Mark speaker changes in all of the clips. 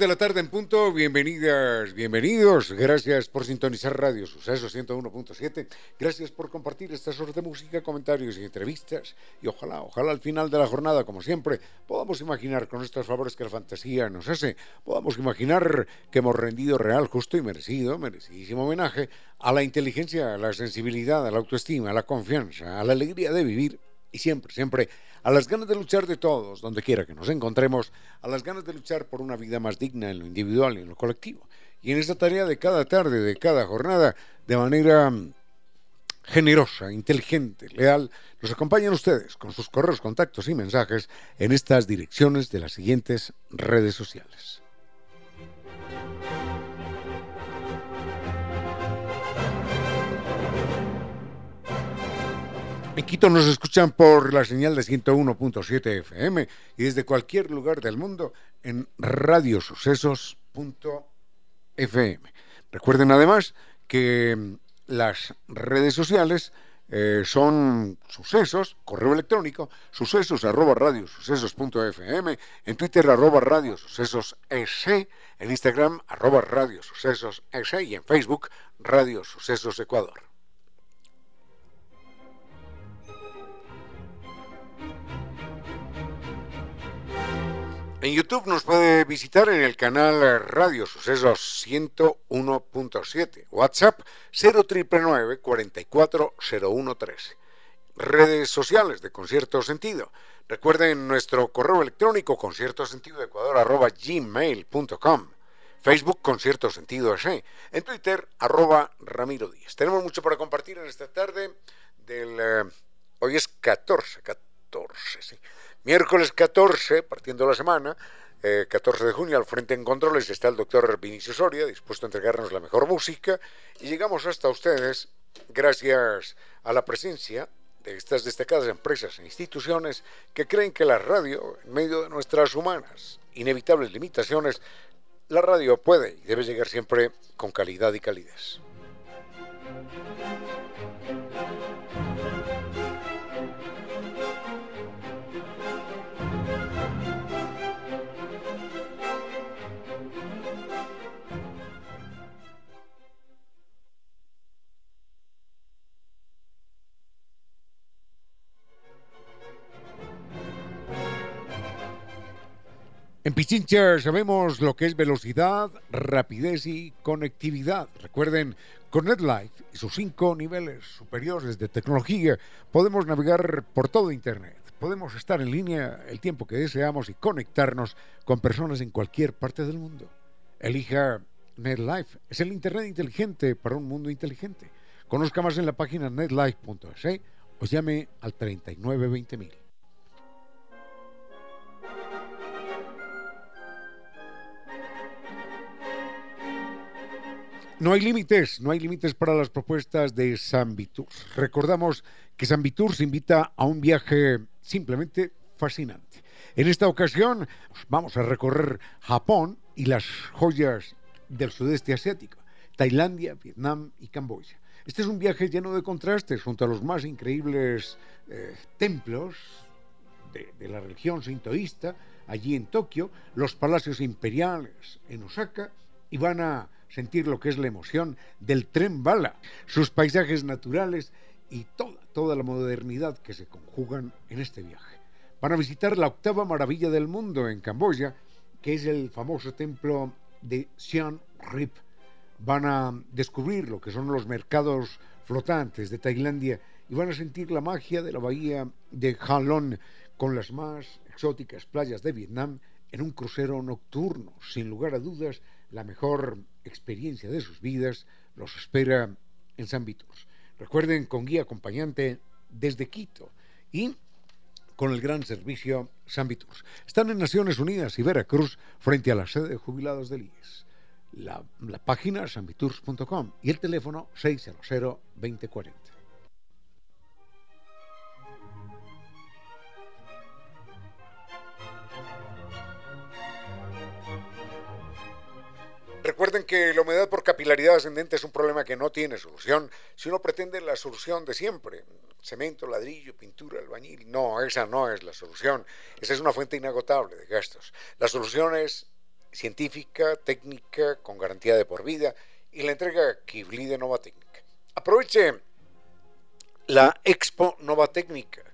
Speaker 1: De la tarde en punto, bienvenidas, bienvenidos, gracias por sintonizar Radio Suceso 101.7, gracias por compartir estas horas de música, comentarios y entrevistas, y ojalá, ojalá al final de la jornada, como siempre, podamos imaginar con estos favores que la fantasía nos hace, podamos imaginar que hemos rendido real, justo y merecido, merecidísimo homenaje a la inteligencia, a la sensibilidad, a la autoestima, a la confianza, a la alegría de vivir, y siempre, siempre a las ganas de luchar de todos, donde quiera que nos encontremos, a las ganas de luchar por una vida más digna en lo individual y en lo colectivo. Y en esta tarea de cada tarde, de cada jornada, de manera mm, generosa, inteligente, leal, nos acompañan ustedes con sus correos, contactos y mensajes en estas direcciones de las siguientes redes sociales. Quito nos escuchan por la señal de 101.7 FM y desde cualquier lugar del mundo en radiosucesos.fm. Recuerden además que mm, las redes sociales eh, son sucesos, correo electrónico, sucesos arroba radiosucesos.fm, en Twitter arroba radiosucesos en Instagram arroba radiosucesos y en Facebook Radio Sucesos Ecuador. En YouTube nos puede visitar en el canal Radio Sucesos 101.7, WhatsApp 0999 440113. Redes sociales de Concierto Sentido. Recuerden nuestro correo electrónico concierto sentido ecuador arroba gmail.com. Facebook Concierto Sentido S. En Twitter arroba Ramiro Díaz. Tenemos mucho para compartir en esta tarde del... Eh, hoy es 14, 14, sí Miércoles 14, partiendo la semana, 14 eh, de junio, al frente en controles está el doctor Vinicio Soria, dispuesto a entregarnos la mejor música. Y llegamos hasta ustedes gracias a la presencia de estas destacadas empresas e instituciones que creen que la radio, en medio de nuestras humanas, inevitables limitaciones, la radio puede y debe llegar siempre con calidad y calidez. En Pichincha sabemos lo que es velocidad, rapidez y conectividad. Recuerden, con NetLife y sus cinco niveles superiores de tecnología podemos navegar por todo Internet. Podemos estar en línea el tiempo que deseamos y conectarnos con personas en cualquier parte del mundo. Elija NetLife. Es el Internet inteligente para un mundo inteligente. Conozca más en la página netlife.es o llame al 3920.000. No hay límites, no hay límites para las propuestas de San Vitur. Recordamos que San Vitur se invita a un viaje simplemente fascinante. En esta ocasión vamos a recorrer Japón y las joyas del sudeste asiático, Tailandia, Vietnam y Camboya. Este es un viaje lleno de contrastes junto a los más increíbles eh, templos de, de la religión sintoísta allí en Tokio, los palacios imperiales en Osaka y van a sentir lo que es la emoción del tren bala, sus paisajes naturales y toda, toda la modernidad que se conjugan en este viaje. Van a visitar la octava maravilla del mundo en Camboya, que es el famoso templo de Siem Reap, van a descubrir lo que son los mercados flotantes de Tailandia y van a sentir la magia de la bahía de Halong con las más exóticas playas de Vietnam en un crucero nocturno. Sin lugar a dudas, la mejor experiencia de sus vidas los espera en San Vitus. Recuerden, con guía acompañante desde Quito y con el gran servicio San Vitus. Están en Naciones Unidas y Veracruz frente a la sede de jubilados del IES. La, la página sanviturs.com y el teléfono 600 2040. Recuerden que la humedad por capilaridad ascendente es un problema que no tiene solución si uno pretende la solución de siempre. Cemento, ladrillo, pintura, albañil. No, esa no es la solución. Esa es una fuente inagotable de gastos. La solución es científica, técnica, con garantía de por vida y la entrega Kibli de Nova Técnica. Aproveche la Expo Nova Técnica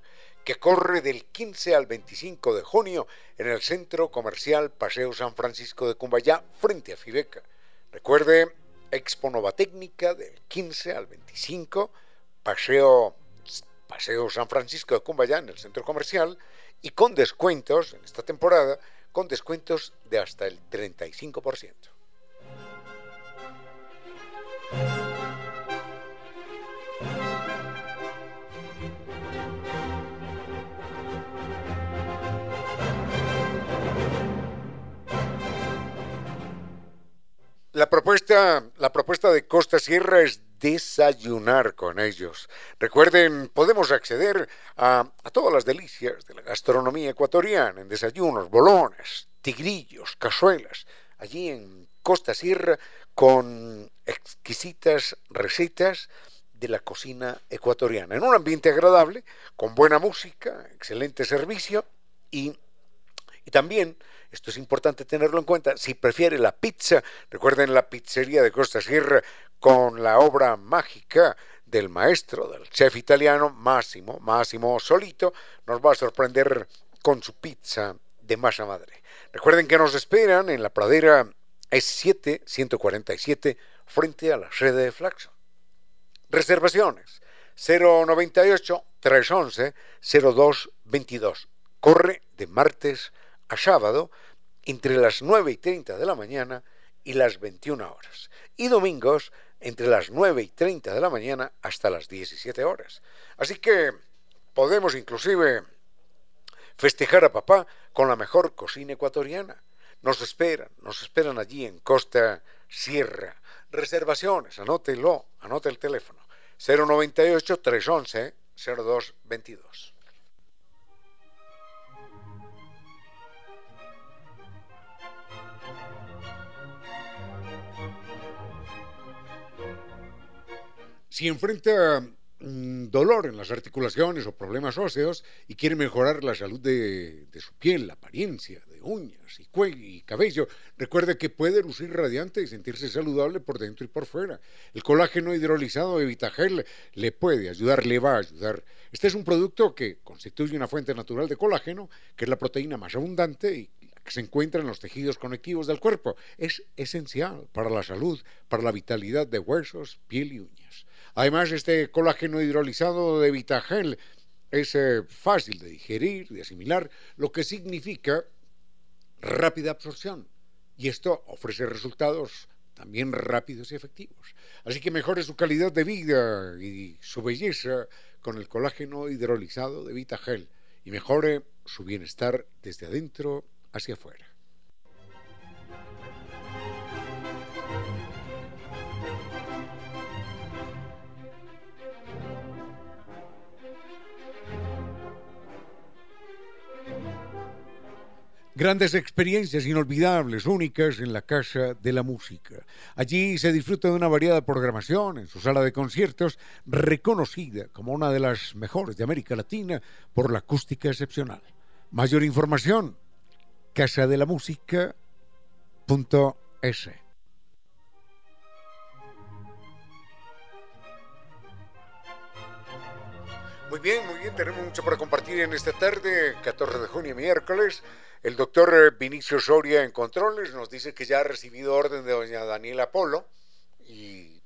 Speaker 1: que corre del 15 al 25 de junio en el Centro Comercial Paseo San Francisco de Cumbayá, frente a Fibeca. Recuerde, Expo Nova Técnica del 15 al 25, Paseo, Paseo San Francisco de Cumbayá en el Centro Comercial y con descuentos en esta temporada, con descuentos de hasta el 35%. La propuesta, la propuesta de Costa Sierra es desayunar con ellos. Recuerden, podemos acceder a, todas las delicias de la gastronomía ecuatoriana en desayunos, bolones, tigrillos, cazuelas, allí en Costa Sierra con exquisitas recetas de la cocina ecuatoriana, en un ambiente agradable, con buena música, excelente servicio y, y también esto es importante tenerlo en cuenta. Si prefiere la pizza, recuerden la pizzería de Costa Sierra con la obra mágica del maestro, del chef italiano Massimo, Massimo Solito, nos va a sorprender con su pizza de masa madre. Recuerden que nos esperan en la pradera S7 147 frente a la sede de Flaxo. Reservaciones 098 311 0222. Corre de martes a sábado entre las 9 y 30 de la mañana y las 21 horas. Y domingos entre las 9 y 30 de la mañana hasta las 17 horas. Así que podemos inclusive festejar a papá con la mejor cocina ecuatoriana. Nos esperan, nos esperan allí en Costa Sierra. Reservaciones, anótelo, anote el teléfono. 098 311 0222. Si enfrenta mm, dolor en las articulaciones o problemas óseos y quiere mejorar la salud de, su piel, la apariencia de uñas y y cabello, recuerde que puede lucir radiante y sentirse saludable por dentro y por fuera. El colágeno hidrolizado de Vitagel le puede ayudar, le va a ayudar. Este es un producto que constituye una fuente natural de colágeno, que es la proteína más abundante y que se encuentra en los tejidos conectivos del cuerpo. Es esencial para la salud, para la vitalidad de huesos, piel y uñas. Además, este colágeno hidrolizado de Vitagel es eh, fácil de digerir, de asimilar, lo que significa rápida absorción. Y esto ofrece resultados también rápidos y efectivos. Así que mejore su calidad de vida y su belleza con el colágeno hidrolizado de Vitagel y mejore su bienestar desde adentro hacia afuera. Grandes experiencias inolvidables, únicas en la Casa de la Música. Allí se disfruta de una variada programación en su sala de conciertos, reconocida como una de las mejores de América Latina por la acústica excepcional. Mayor información, casadelamusica.es. Muy bien, muy bien, tenemos mucho para compartir en esta tarde, 14 de junio, miércoles. El doctor Vinicio Soria en Controles nos dice que ya ha recibido orden de doña Daniela Polo y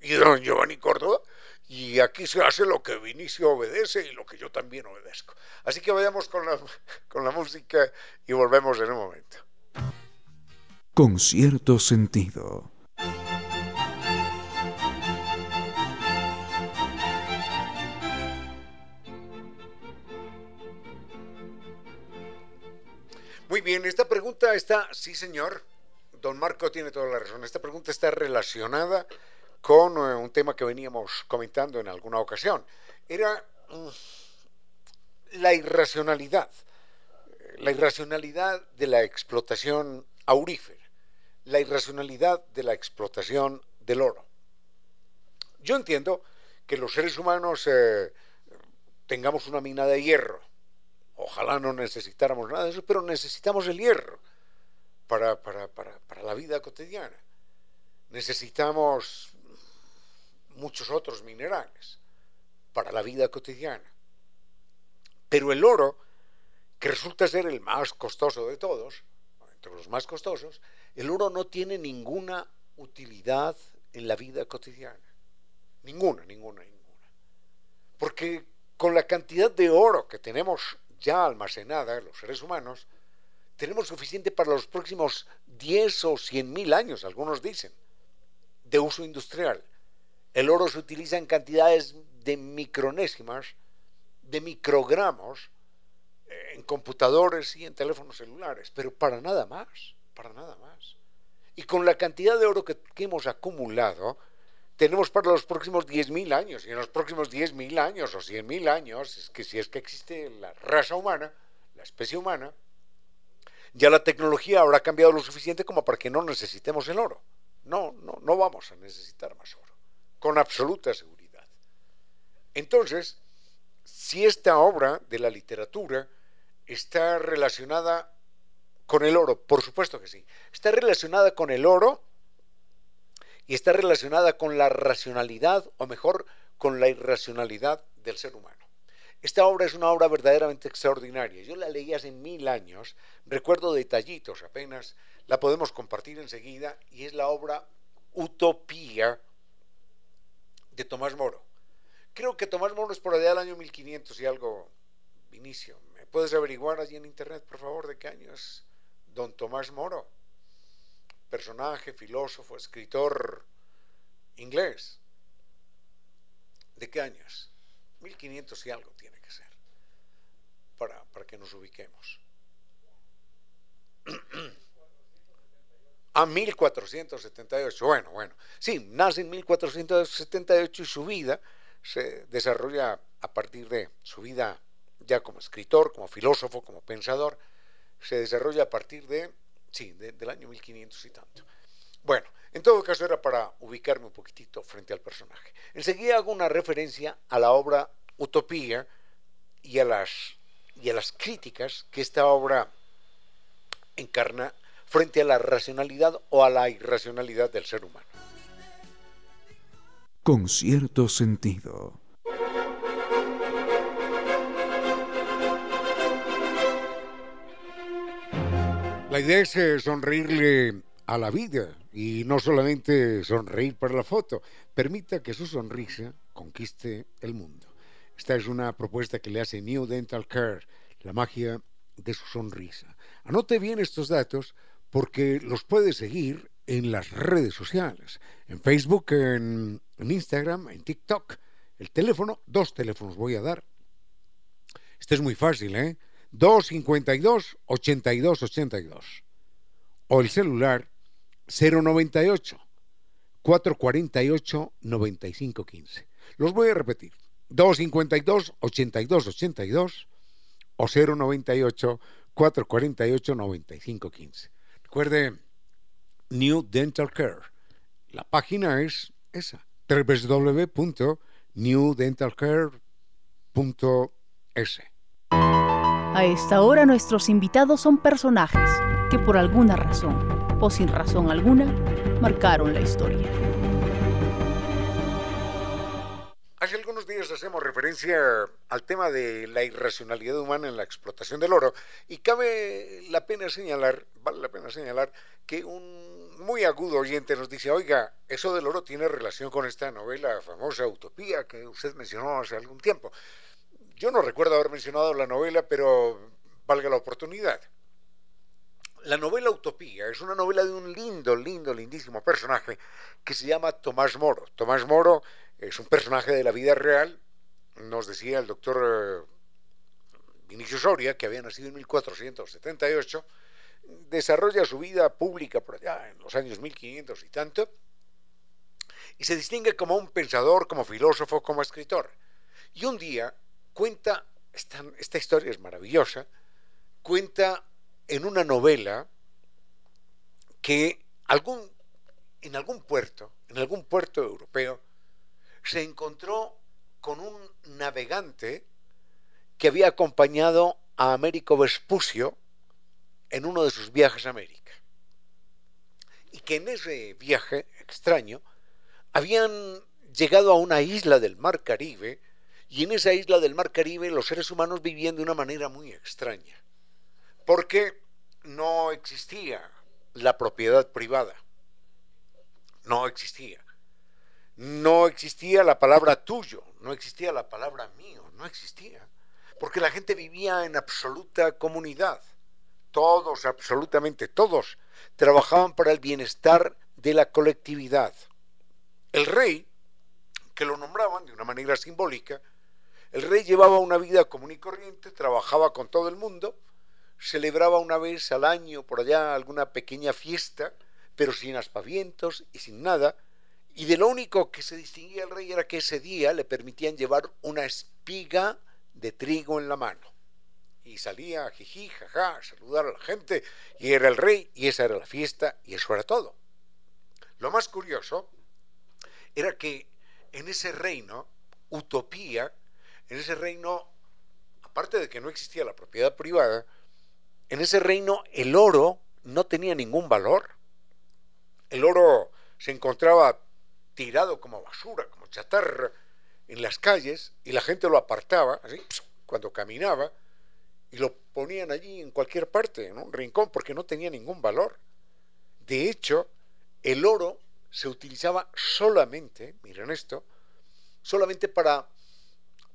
Speaker 1: don Giovanni Córdoba. Y aquí se hace lo que Vinicio obedece y lo que yo también obedezco. Así que vayamos con la, con la música y volvemos en un momento.
Speaker 2: Con cierto sentido.
Speaker 1: Muy bien, esta pregunta está, sí señor, don Marco tiene toda la razón, esta pregunta está relacionada con eh, un tema que veníamos comentando en alguna ocasión. Era mm, la irracionalidad, la irracionalidad de la explotación aurífera, la irracionalidad de la explotación del oro. Yo entiendo que los seres humanos eh, tengamos una mina de hierro, Ojalá no necesitáramos nada de eso, pero necesitamos el hierro para, para, la vida cotidiana. Necesitamos muchos otros minerales para la vida cotidiana. Pero el oro, que resulta ser el más costoso de todos, entre los más costosos, el oro no tiene ninguna utilidad en la vida cotidiana. Ninguna, ninguna, ninguna. Porque con la cantidad de oro que tenemos ya almacenada los seres humanos, tenemos suficiente para los próximos 10 o 100 mil años, algunos dicen, de uso industrial. El oro se utiliza en cantidades de micronésimas, de microgramos, eh, en computadores y en teléfonos celulares, pero para nada más, para nada más. Y con la cantidad de oro que, que hemos acumulado, tenemos para los próximos 10.000 años, y en los próximos 10.000 años o 100.000 años, es que si es que existe la raza humana, la especie humana, ya la tecnología habrá cambiado lo suficiente como para que no necesitemos el oro. No, no, no vamos a necesitar más oro, con absoluta seguridad. Entonces, si esta obra de la literatura está relacionada con el oro, por supuesto que sí, está relacionada con el oro, y está relacionada con la racionalidad, o mejor, con la irracionalidad del ser humano. Esta obra es una obra verdaderamente extraordinaria. Yo la leí hace mil años, recuerdo detallitos apenas, la podemos compartir enseguida, y es la obra Utopía de Tomás Moro. Creo que Tomás Moro es por allá del año 1500 y algo, Vinicio. ¿Me puedes averiguar allí en internet, por favor, de qué año es don Tomás Moro? Personaje, filósofo, escritor inglés. ¿De qué años? 1500 y algo tiene que ser, para, para que nos ubiquemos. A 1478, bueno, bueno. Sí, nace en 1478 y su vida se desarrolla a partir de su vida ya como escritor, como filósofo, como pensador, se desarrolla a partir de Sí, del año 1500 y tanto. Bueno, en todo caso era para ubicarme un poquitito frente al personaje. Enseguida hago una referencia a la obra Utopía y a las, y a las críticas que esta obra encarna frente a la racionalidad o a la irracionalidad del ser humano.
Speaker 2: Con cierto sentido.
Speaker 1: La idea es eh, sonreírle a la vida y no solamente sonreír para la foto. Permita que su sonrisa conquiste el mundo. Esta es una propuesta que le hace New Dental Care, la magia de su sonrisa. Anote bien estos datos porque los puede seguir en las redes sociales, en Facebook, en, Instagram, en TikTok. El teléfono, dos teléfonos voy a dar. Este es muy fácil, ¿eh? 252 8282 o el celular 098 448 9515. Los voy a repetir. 252 8282 o 098 448 9515. Recuerde New Dental Care. La página es esa www.newdentalcare.es.
Speaker 3: A esta hora nuestros invitados son personajes que por alguna razón, o sin razón alguna, marcaron la historia.
Speaker 1: Hace algunos días hacemos referencia al tema de la irracionalidad humana en la explotación del oro y cabe la pena señalar, vale la pena señalar que un muy agudo oyente nos dice, oiga, eso del oro tiene relación con esta novela famosa Utopía que usted mencionó hace algún tiempo. Yo no recuerdo haber mencionado la novela, pero valga la oportunidad. La novela Utopía es una novela de un lindo, lindo, lindísimo personaje que se llama Tomás Moro. Tomás Moro es un personaje de la vida real, nos decía el doctor eh, Vinicio Soria, que había nacido en 1478, desarrolla su vida pública por allá en los años 1500 y tanto, y se distingue como un pensador, como filósofo, como escritor. Y un día cuenta, esta, esta historia es maravillosa, cuenta en una novela que algún, en algún puerto, en algún puerto europeo, se encontró con un navegante que había acompañado a Américo Vespucio en uno de sus viajes a América. Y que en ese viaje extraño habían llegado a una isla del Mar Caribe y en esa isla del Mar Caribe los seres humanos vivían de una manera muy extraña. Porque no existía la propiedad privada. No existía no existía la palabra tuyo, no existía la palabra mío, no existía. Porque la gente vivía en absoluta comunidad. Todos, absolutamente todos, trabajaban para el bienestar de la colectividad. El rey, que lo nombraban de una manera simbólica, el rey llevaba una vida común y corriente, trabajaba con todo el mundo, celebraba una vez al año por allá alguna pequeña fiesta, pero sin aspavientos y sin nada, y de lo único que se distinguía el rey era que ese día le permitían llevar una espiga de trigo en la mano. Y salía jiji, jaja, a saludar a la gente, y era el rey, y esa era la fiesta, y eso era todo. Lo más curioso era que en ese reino, utopía, en ese reino, aparte de que no existía la propiedad privada, en ese reino el oro no tenía ningún valor. El oro se encontraba tirado como basura, como chatarra en las calles y la gente lo apartaba, así, cuando caminaba, y lo ponían allí en cualquier parte, en un rincón, porque no tenía ningún valor. De hecho, el oro se utilizaba solamente, miren esto, solamente para,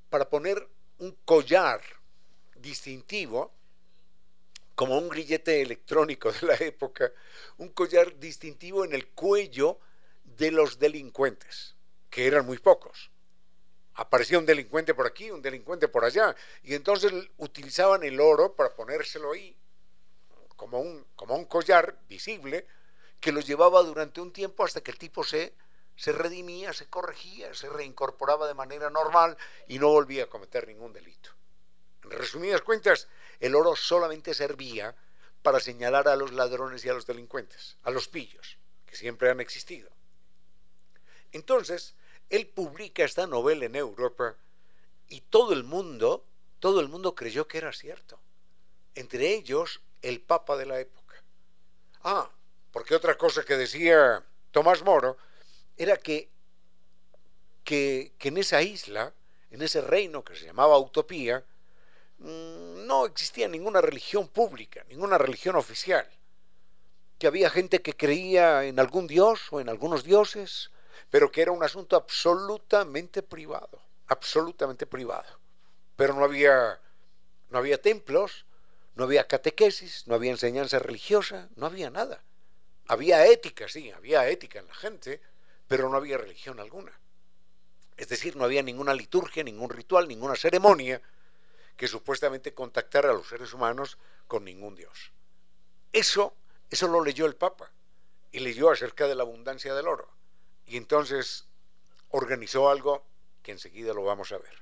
Speaker 1: para poner un collar distintivo, como un grillete electrónico de la época, un collar distintivo en el cuello de los delincuentes, que eran muy pocos. Aparecía un delincuente por aquí, un delincuente por allá, y entonces utilizaban el oro para ponérselo ahí, como un, como un collar visible, que lo llevaba durante un tiempo hasta que el tipo se, se redimía, se corregía, se reincorporaba de manera normal y no volvía a cometer ningún delito. En resumidas cuentas, el oro solamente servía para señalar a los ladrones y a los delincuentes, a los pillos, que siempre han existido. Entonces, él publica esta novela en Europa y todo el mundo, todo el mundo creyó que era cierto. Entre ellos, el Papa de la época. Ah, porque otra cosa que decía Tomás Moro era que, que, en esa isla, en ese reino que se llamaba Utopía, mm, no existía ninguna religión pública, ninguna religión oficial. Que había gente que creía en algún dios o en algunos dioses, pero que era un asunto absolutamente privado, absolutamente privado. Pero no había, no había templos, no había catequesis, no había enseñanza religiosa, no había nada. Había ética, sí, había ética en la gente, pero no había religión alguna. Es decir, no había ninguna liturgia, ningún ritual, ninguna ceremonia que supuestamente contactara a los seres humanos con ningún Dios. Eso, eso lo leyó el Papa y leyó acerca de la abundancia del oro. Y entonces organizó algo que enseguida lo vamos a ver.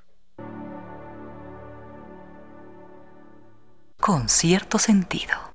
Speaker 4: Con cierto sentido.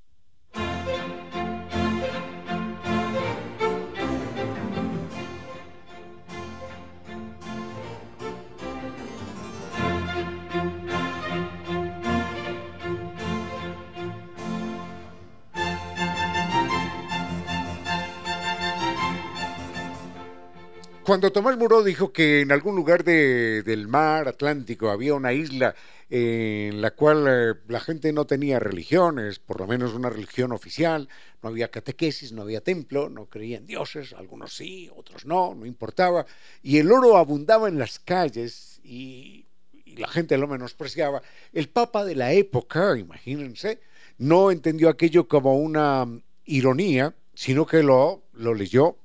Speaker 1: Cuando Tomás Moro dijo que en algún lugar del mar Atlántico había una isla en la cual eh, la gente no tenía religiones, por lo menos una religión oficial, no había catequesis, no había templo, no creían dioses, algunos sí, otros no, no importaba, y el oro abundaba en las calles y, y la gente lo menospreciaba. El Papa de la época, imagínense, no entendió aquello como una ironía, sino que lo, lo leyó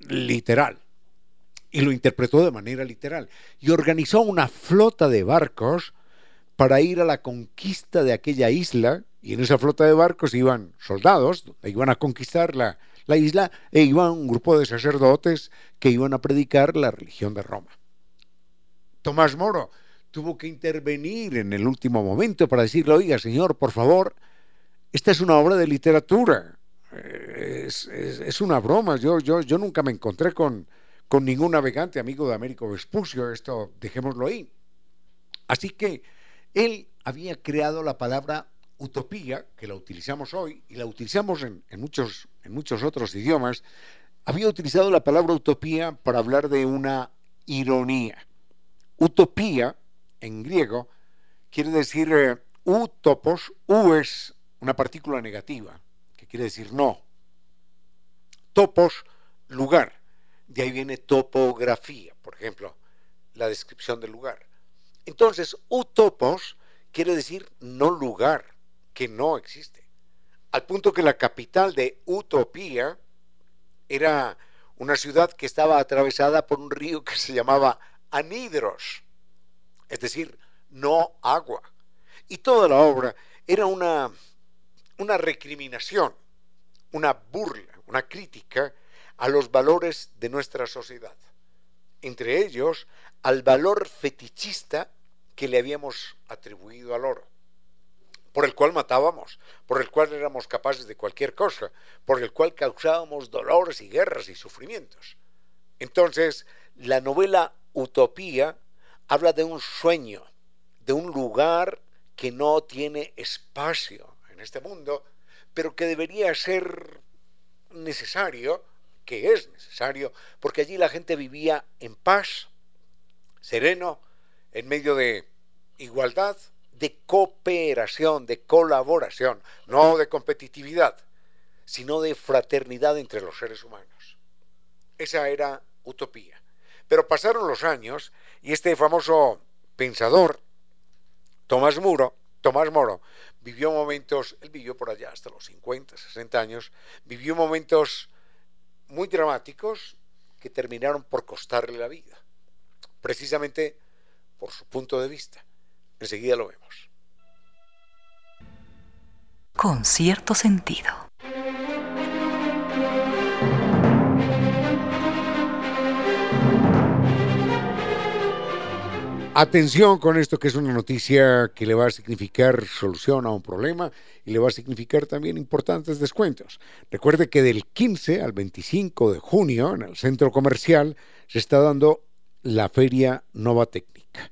Speaker 1: literal y lo interpretó de manera literal y organizó una flota de barcos para ir a la conquista de aquella isla y en esa flota de barcos iban soldados, iban a conquistar la, la isla e iban un grupo de sacerdotes que iban a predicar la religión de Roma. Tomás Moro tuvo que intervenir en el último momento para decirle, oiga, señor, por favor, esta es una obra de literatura, es, es, una broma, yo, yo, yo nunca me encontré con, con ningún navegante amigo de Américo Vespucio, esto dejémoslo ahí. Así que él había creado la palabra utopía, que la utilizamos hoy y la utilizamos en, muchos, en muchos otros idiomas, había utilizado la palabra utopía para hablar de una ironía. Utopía, en griego, quiere decir eh, utopos, u es una partícula negativa, que quiere decir no. Topos, lugar. De ahí viene topografía, por ejemplo, la descripción del lugar. Entonces, utopos quiere decir no lugar, que no existe. Al punto que la capital de Utopía era una ciudad que estaba atravesada por un río que se llamaba Anidros, es decir, no agua. Y toda la obra era una, una recriminación, una burla, una crítica a los valores de nuestra sociedad, entre ellos al valor fetichista que le habíamos atribuido al oro, por el cual matábamos, por el cual éramos capaces de cualquier cosa, por el cual causábamos dolores y guerras y sufrimientos. Entonces, la novela Utopía habla de un sueño, de un lugar que no tiene espacio en este mundo, pero que debería ser necesario que es necesario, porque allí la gente vivía en paz, sereno, en medio de igualdad, de cooperación, de colaboración, no de competitividad, sino de fraternidad entre los seres humanos. Esa era utopía. Pero pasaron los años y este famoso pensador, Tomás Muro, Tomás Moro, vivió momentos, él vivió por allá hasta los 50, 60 años, vivió momentos muy dramáticos que terminaron por costarle la vida, precisamente por su punto de vista. Enseguida lo vemos.
Speaker 4: Con cierto sentido.
Speaker 1: Atención con esto que es una noticia que le va a significar solución a un problema y le va a significar también importantes descuentos. Recuerde que del 15 al 25 de junio en el centro comercial se está dando la feria Nova Técnica.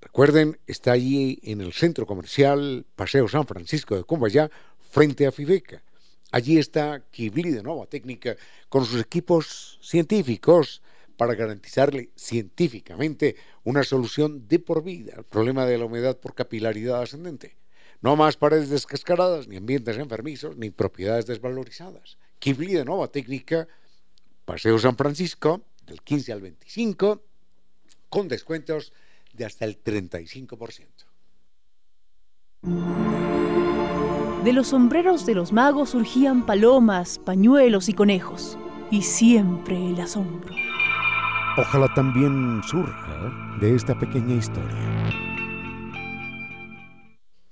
Speaker 1: Recuerden, está allí en el centro comercial Paseo San Francisco de Cumbayá, frente a Fibeca. Allí está Kibli de Nova Técnica con sus equipos científicos, para garantizarle científicamente una solución de por vida al problema de la humedad por capilaridad ascendente. No más paredes descascaradas, ni ambientes enfermizos, ni propiedades desvalorizadas. Kibli de Nueva Técnica, Paseo San Francisco, del 15 al 25, con descuentos de hasta el 35%.
Speaker 3: De los sombreros de los magos surgían palomas, pañuelos y conejos, y siempre el asombro.
Speaker 2: Ojalá también surja de esta pequeña historia.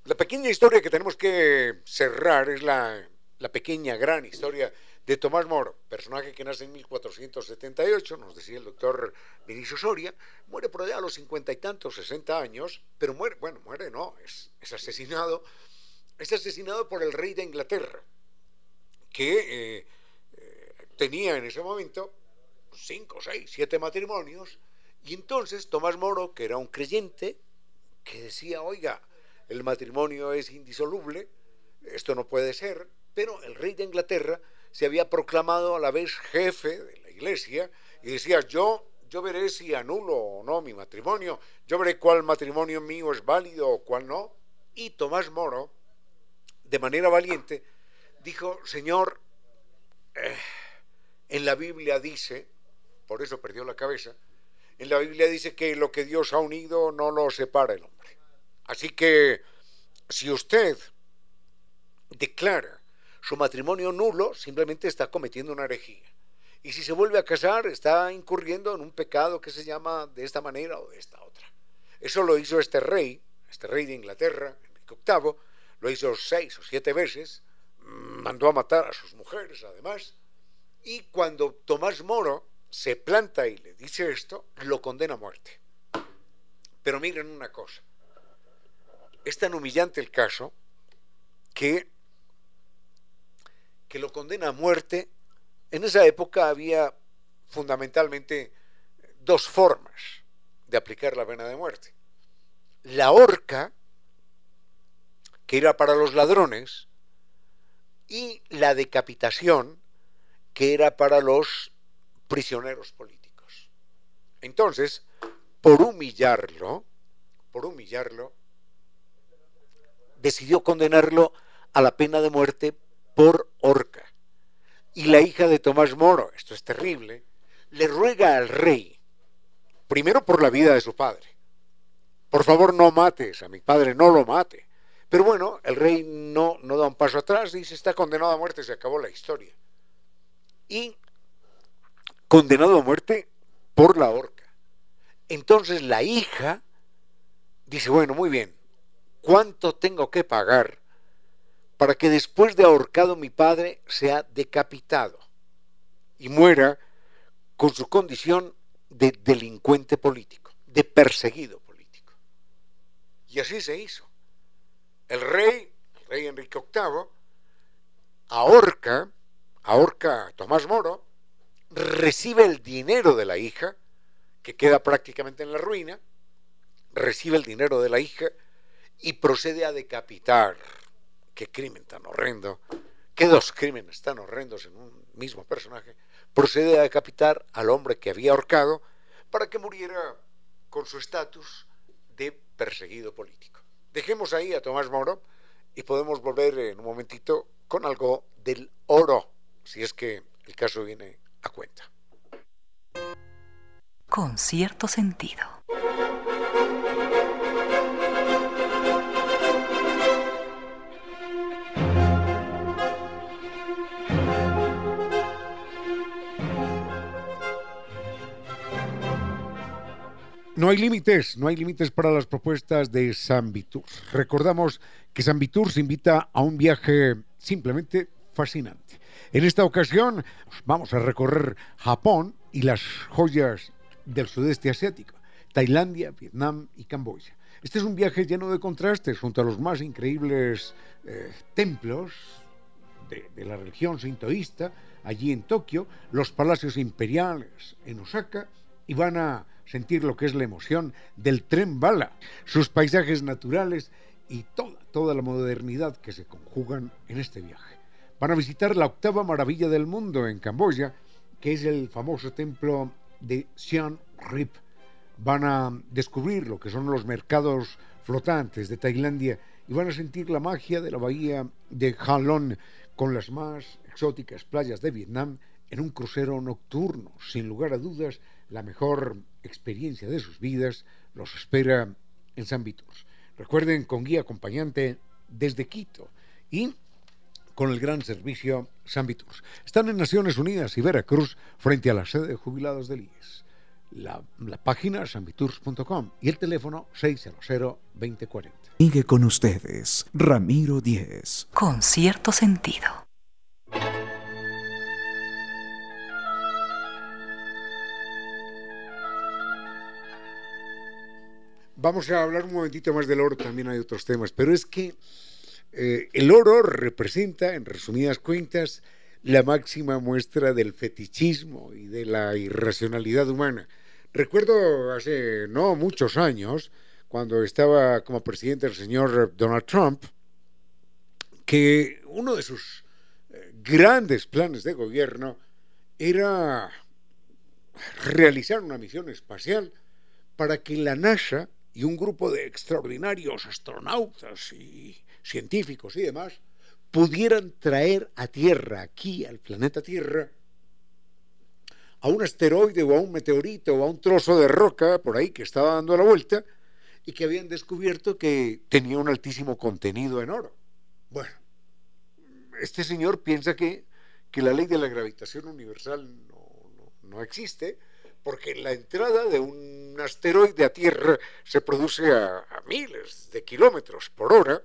Speaker 1: La pequeña historia que tenemos que cerrar es la, la pequeña, gran historia de Tomás Moro, personaje que nace en 1478, nos decía el doctor Vinicio Soria, muere por allá a los cincuenta y tantos, sesenta años, pero muere, bueno, muere no, es, es, asesinado, es asesinado por el rey de Inglaterra, que eh, eh, tenía en ese momento cinco, seis, siete matrimonios, y entonces Tomás Moro, que era un creyente, que decía, oiga, el matrimonio es indisoluble, esto no puede ser, pero el rey de Inglaterra se había proclamado a la vez jefe de la iglesia y decía, yo yo veré si anulo o no mi matrimonio, yo veré cuál matrimonio mío es válido o cuál no. Y Tomás Moro, de manera valiente, dijo, Señor, eh, en la Biblia dice, por eso perdió la cabeza, en la Biblia dice que lo que Dios ha unido no lo separa el hombre. Así que si usted declara su matrimonio nulo, simplemente está cometiendo una herejía. Y si se vuelve a casar, está incurriendo en un pecado que se llama de esta manera o de esta otra. Eso lo hizo este rey, este rey de Inglaterra, Enrique VIII, lo hizo seis o siete veces, mandó a matar a sus mujeres además, y cuando Tomás Moro se planta y le dice esto, lo condena a muerte. Pero miren una cosa, es tan humillante el caso que, que lo condena a muerte en esa época había fundamentalmente dos formas de aplicar la pena de muerte. La horca, que era para los ladrones, y la decapitación, que era para los prisioneros políticos. Entonces, por humillarlo, por humillarlo, decidió condenarlo a la pena de muerte por horca y la hija de Tomás Moro, esto es terrible, le ruega al rey, primero por la vida de su padre, por favor no mates a mi padre, no lo mate. Pero bueno, el rey no, no da un paso atrás, dice, está condenado a muerte, se acabó la historia. Y condenado a muerte por la horca. Entonces la hija dice, bueno, muy bien, ¿cuánto tengo que pagar para que después de ahorcado mi padre sea decapitado y muera con su condición de delincuente político, de perseguido político. Y así se hizo. El rey, el rey Enrique VIII, ahorca, ahorca a Tomás Moro, recibe el dinero de la hija, que queda prácticamente en la ruina, recibe el dinero de la hija y procede a decapitar qué crimen tan horrendo, qué dos crímenes tan horrendos en un mismo personaje, procede a decapitar al hombre que había ahorcado para que muriera con su estatus de perseguido político. Dejemos ahí a Tomás Moro y podemos volver en un momentito con algo del oro, si es que el caso viene a cuenta.
Speaker 4: Con cierto sentido.
Speaker 2: No hay límites, no hay límites para las propuestas de San Vitur. Recordamos que San Vitur se invita a un viaje simplemente fascinante. En esta ocasión vamos a recorrer Japón y las joyas del sudeste asiático, Tailandia, Vietnam y Camboya. Este es un viaje lleno de contrastes junto a los más increíbles eh, templos de, la religión sintoísta allí en Tokio, los palacios imperiales en Osaka y van a sentir lo que es la emoción del tren bala, sus paisajes naturales y toda, toda la modernidad que se conjugan en este viaje. Van a visitar la octava maravilla del mundo en Camboya, que es el famoso templo de Siem Reap. Van a descubrir lo que son los mercados flotantes de Tailandia y van a sentir la magia de la bahía de Halong con las más exóticas playas de Vietnam en un crucero nocturno, sin lugar a dudas, la mejor experiencia de sus vidas los espera en San Viturs. Recuerden, con guía acompañante desde Quito y con el gran servicio San Viturs. Están en Naciones Unidas y Veracruz frente a la sede de jubilados del IES. La, la página sanviturs.com y el teléfono 600-2040.
Speaker 5: Sigue con ustedes, Ramiro Díez.
Speaker 4: Con cierto sentido.
Speaker 2: Vamos a hablar un momentito más del oro, también hay otros temas, pero es que eh, el oro representa, en resumidas cuentas, la máxima muestra del fetichismo y de la irracionalidad humana. Recuerdo hace no muchos años, cuando estaba como presidente el señor Donald Trump, que uno de sus eh, grandes planes de gobierno era
Speaker 1: realizar una misión espacial para que la NASA y un grupo de extraordinarios astronautas y científicos y demás pudieran traer a Tierra, aquí al planeta Tierra, a un asteroide o a un meteorito o a un trozo de roca por ahí que estaba dando la vuelta y que habían descubierto que tenía un altísimo contenido en oro. Bueno, este señor piensa que, que la ley de la gravitación universal no, no existe, porque la entrada de un asteroide a Tierra se produce a, miles de kilómetros por hora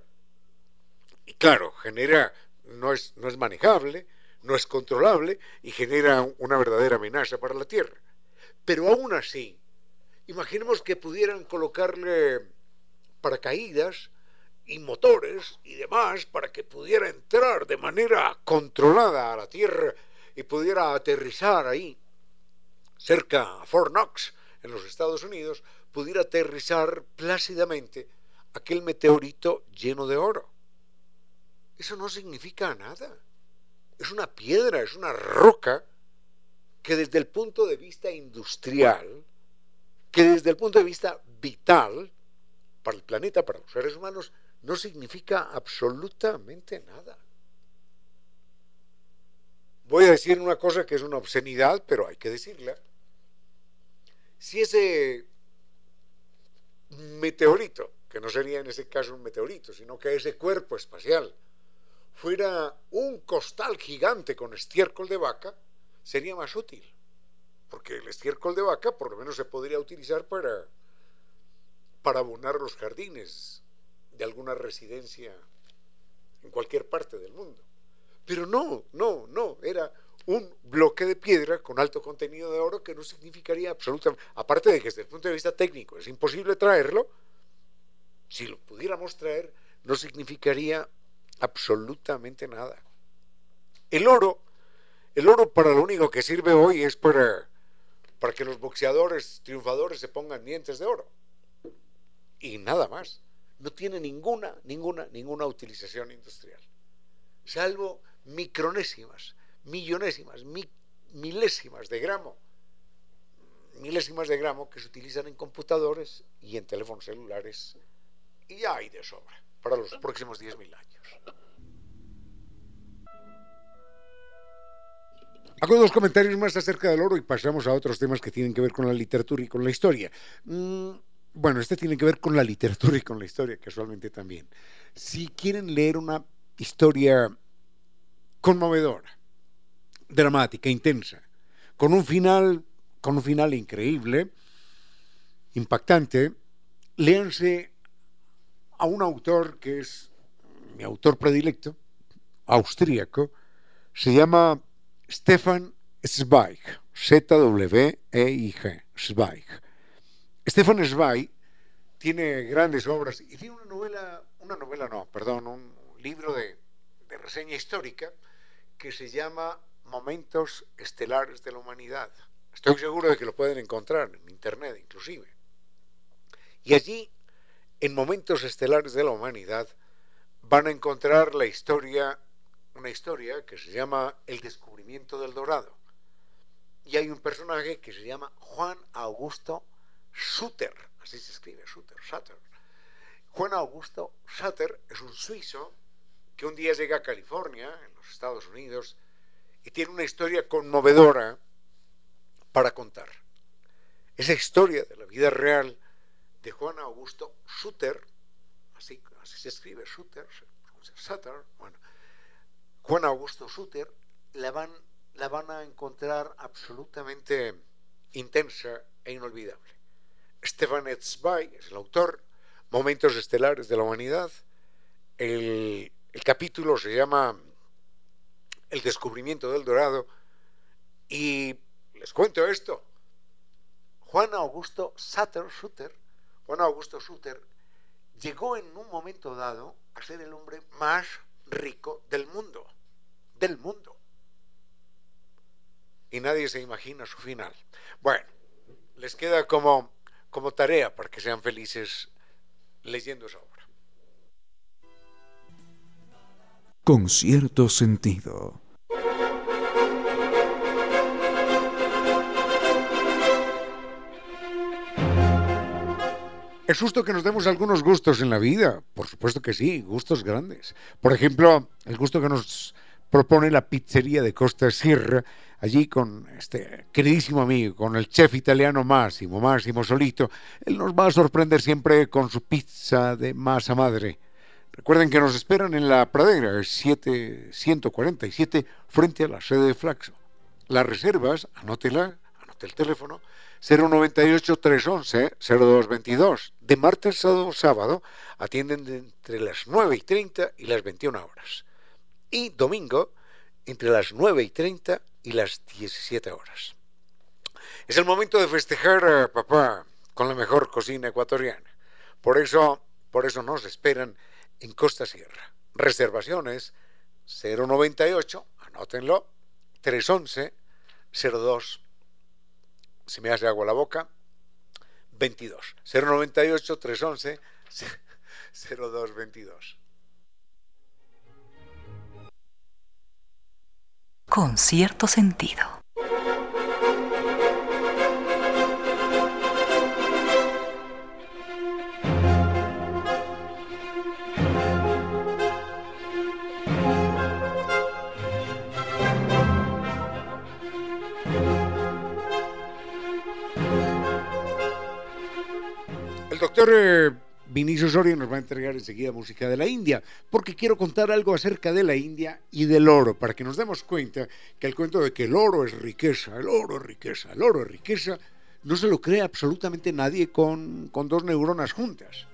Speaker 1: y claro, genera, no es, no es manejable, no es controlable y genera una verdadera amenaza para la Tierra. Pero aún así, imaginemos que pudieran colocarle paracaídas y motores y demás para que pudiera entrar de manera controlada a la Tierra y pudiera aterrizar ahí cerca a Fort Knox, en los Estados Unidos, pudiera aterrizar plácidamente aquel meteorito lleno de oro. Eso no significa nada. Es una piedra, es una roca que desde el punto de vista industrial, que desde el punto de vista vital para el planeta, para los seres humanos, no significa absolutamente nada. Voy a decir una cosa que es una obscenidad, pero hay que decirla si ese meteorito, que no sería en ese caso un meteorito, sino que ese cuerpo espacial fuera un costal gigante con estiércol de vaca, sería más útil. Porque el estiércol de vaca por lo menos se podría utilizar para, para abonar los jardines de alguna residencia en cualquier parte del mundo. Pero no, no, no, era un bloque de piedra con alto contenido de oro que no significaría absolutamente, aparte de que desde el punto de vista técnico es imposible traerlo, si lo pudiéramos traer, no significaría absolutamente nada. El oro, el oro para lo único que sirve hoy es para, para que los boxeadores triunfadores se pongan dientes de oro. Y nada más. No tiene ninguna, ninguna, ninguna utilización industrial. Salvo micronésimas millonésimas, milésimas de gramo, milésimas de gramo que se utilizan en computadores y en teléfonos celulares y ya hay de sobra para los próximos 10.000 años. Hago dos comentarios más acerca del oro y pasamos a otros temas que tienen que ver con la literatura y con la historia. Mm, bueno, este tiene que ver con la literatura y con la historia, casualmente también. Si quieren leer una historia conmovedora, dramática, intensa, con un final, con un final increíble, impactante. Léanse a un autor que es mi autor predilecto, austríaco, se llama Stefan Zweig, Z-W-E-I-G, Zweig. Stefan Zweig tiene grandes obras y tiene una novela, una novela no, perdón, un libro de, de reseña histórica que se llama momentos estelares de la humanidad. Estoy seguro de que lo pueden encontrar en Internet inclusive. Y allí, en momentos estelares de la humanidad, van a encontrar la historia, una historia que se llama El descubrimiento del dorado. Y hay un personaje que se llama Juan Augusto Suter, así se escribe, Suter, Sutter. Juan Augusto Sutter es un suizo que un día llega a California, en los Estados Unidos, y tiene una historia conmovedora para contar. Esa historia de la vida real de Juan Augusto Suter, así, se escribe Sutter, bueno, Juan Augusto Suter, la van, la van a encontrar absolutamente intensa e inolvidable. Stefan Zweig es el autor, Momentos Estelares de la Humanidad. El, el capítulo se llama el descubrimiento del dorado. Y les cuento esto. Juan Augusto Sutter, Sutter, Juan Augusto Sutter, llegó en un momento dado a ser el hombre más rico del mundo. Del mundo. Y nadie se imagina su final. Bueno, les queda como, como tarea para que sean felices leyendo esa obra.
Speaker 5: con cierto sentido.
Speaker 1: Es justo que nos demos algunos gustos en la vida, por supuesto que sí, gustos grandes. Por ejemplo, el gusto que nos propone la pizzería de Costa Sierra, allí con este queridísimo amigo, con el chef italiano Máximo, Máximo Solito. Él nos va a sorprender siempre con su pizza de masa madre. Recuerden que nos esperan en la pradera, 747, frente a la sede de Flaxo. Las reservas, anótela, anote el teléfono, 098-311-0222. De martes a sábado atienden entre las 9 y 30 y las 21 horas. Y domingo entre las 9 y 30 y las 17 horas. Es el momento de festejar, papá, con la mejor cocina ecuatoriana. Por eso, por eso nos esperan en Costa Sierra. Reservaciones 098, anótenlo, 311 02 se me hace agua la boca 22 098 311 0222
Speaker 4: con cierto sentido.
Speaker 1: El doctor eh, Vinicio Soria nos va a entregar enseguida música de la India, porque quiero contar algo acerca de la India y del oro, para que nos demos cuenta que el cuento de que el oro es riqueza, el oro es riqueza, el oro es riqueza, no se lo cree absolutamente nadie con, con dos neuronas juntas.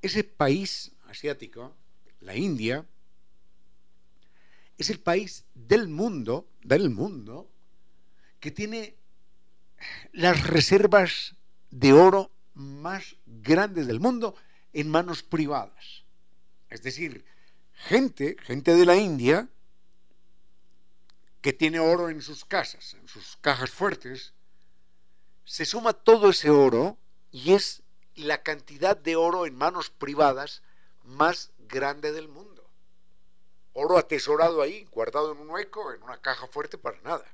Speaker 1: Ese país asiático, la India, es el país del mundo, del mundo, que tiene las reservas de oro más grandes del mundo en manos privadas. Es decir, gente, gente de la India, que tiene oro en sus casas, en sus cajas fuertes, se suma todo ese oro y es la cantidad de oro en manos privadas más grande del mundo. Oro atesorado ahí, guardado en un hueco, en una caja fuerte para nada.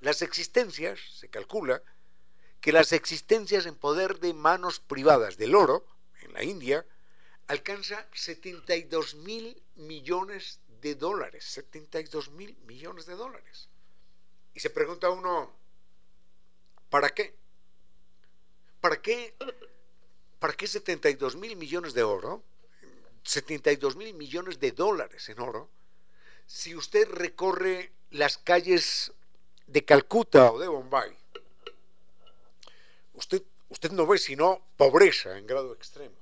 Speaker 1: Las existencias, se calcula, que las existencias en poder de manos privadas del oro, en la India, alcanza 72 mil millones de dólares. 72 mil millones de dólares. Y se pregunta uno, ¿para qué? ¿Para qué? ¿Para qué 72 mil millones de oro? 72 mil millones de dólares en oro. Si usted recorre las calles de Calcuta o de Bombay, usted, usted no ve sino pobreza en grado extremo.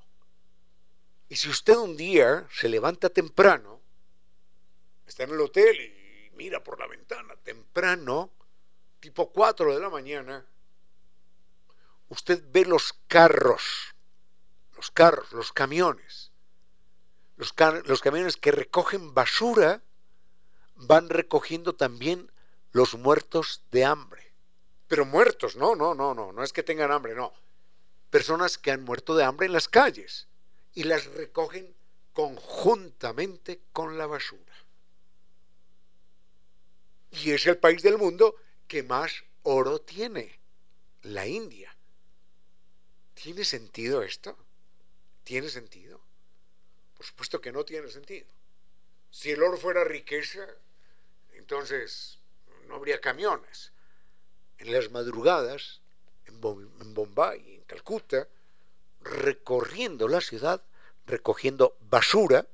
Speaker 1: Y si usted un día se levanta temprano, está en el hotel y mira por la ventana temprano, tipo 4 de la mañana, usted ve los carros, los carros, los camiones, los, los camiones que recogen basura, van recogiendo también los muertos de hambre pero muertos, no, no, no, no, no es que tengan hambre, no. Personas que han muerto de hambre en las calles y las recogen conjuntamente con la basura. Y es el país del mundo que más oro tiene, la India. ¿Tiene sentido esto? ¿Tiene sentido? Por supuesto que no tiene sentido. Si el oro fuera riqueza, entonces no habría camiones en las madrugadas, en, Bombay, en Calcuta, recorriendo la ciudad, recogiendo basura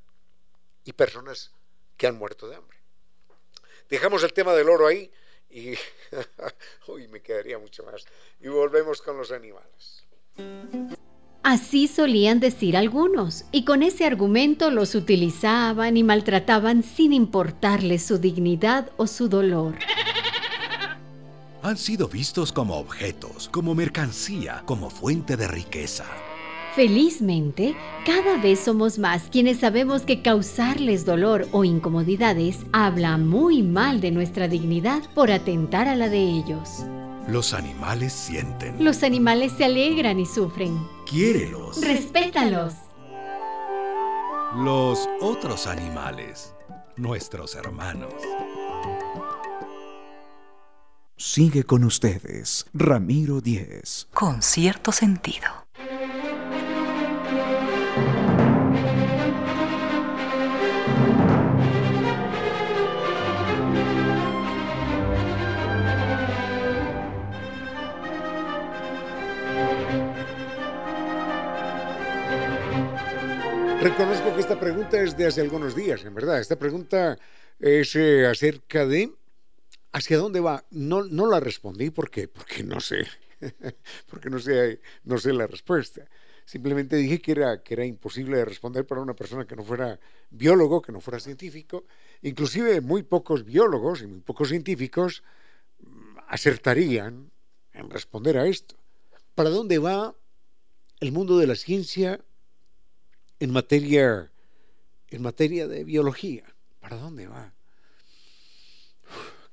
Speaker 1: y personas que han muerto de hambre. Dejamos el tema del oro ahí y uy, me quedaría mucho más. Y volvemos con los animales.
Speaker 6: Así solían decir algunos, y con ese argumento los utilizaban y maltrataban sin importarles su dignidad o su dolor
Speaker 7: han sido vistos como objetos, como mercancía, como fuente de riqueza.
Speaker 6: Felizmente, cada vez somos más quienes sabemos que causarles dolor o incomodidades habla muy mal de nuestra dignidad por atentar a la de ellos.
Speaker 7: Los animales sienten.
Speaker 6: Los animales se alegran y sufren.
Speaker 7: Quiérelos.
Speaker 6: Respétalos.
Speaker 7: Los otros animales, nuestros hermanos.
Speaker 5: Sigue con ustedes, Ramiro Díez.
Speaker 4: Con cierto sentido.
Speaker 1: Reconozco que esta pregunta es de hace algunos días, en verdad. Esta pregunta es eh, acerca de ¿Hacia dónde va? No, no la respondí porque, porque no sé, porque no sé, no sé la respuesta. Simplemente dije que era, que era imposible de responder para una persona que no fuera biólogo, que no fuera científico. Inclusive muy pocos biólogos y muy pocos científicos mm, acertarían en responder a esto. ¿Para dónde va el mundo de la ciencia en materia, en materia de biología? ¿Para dónde va?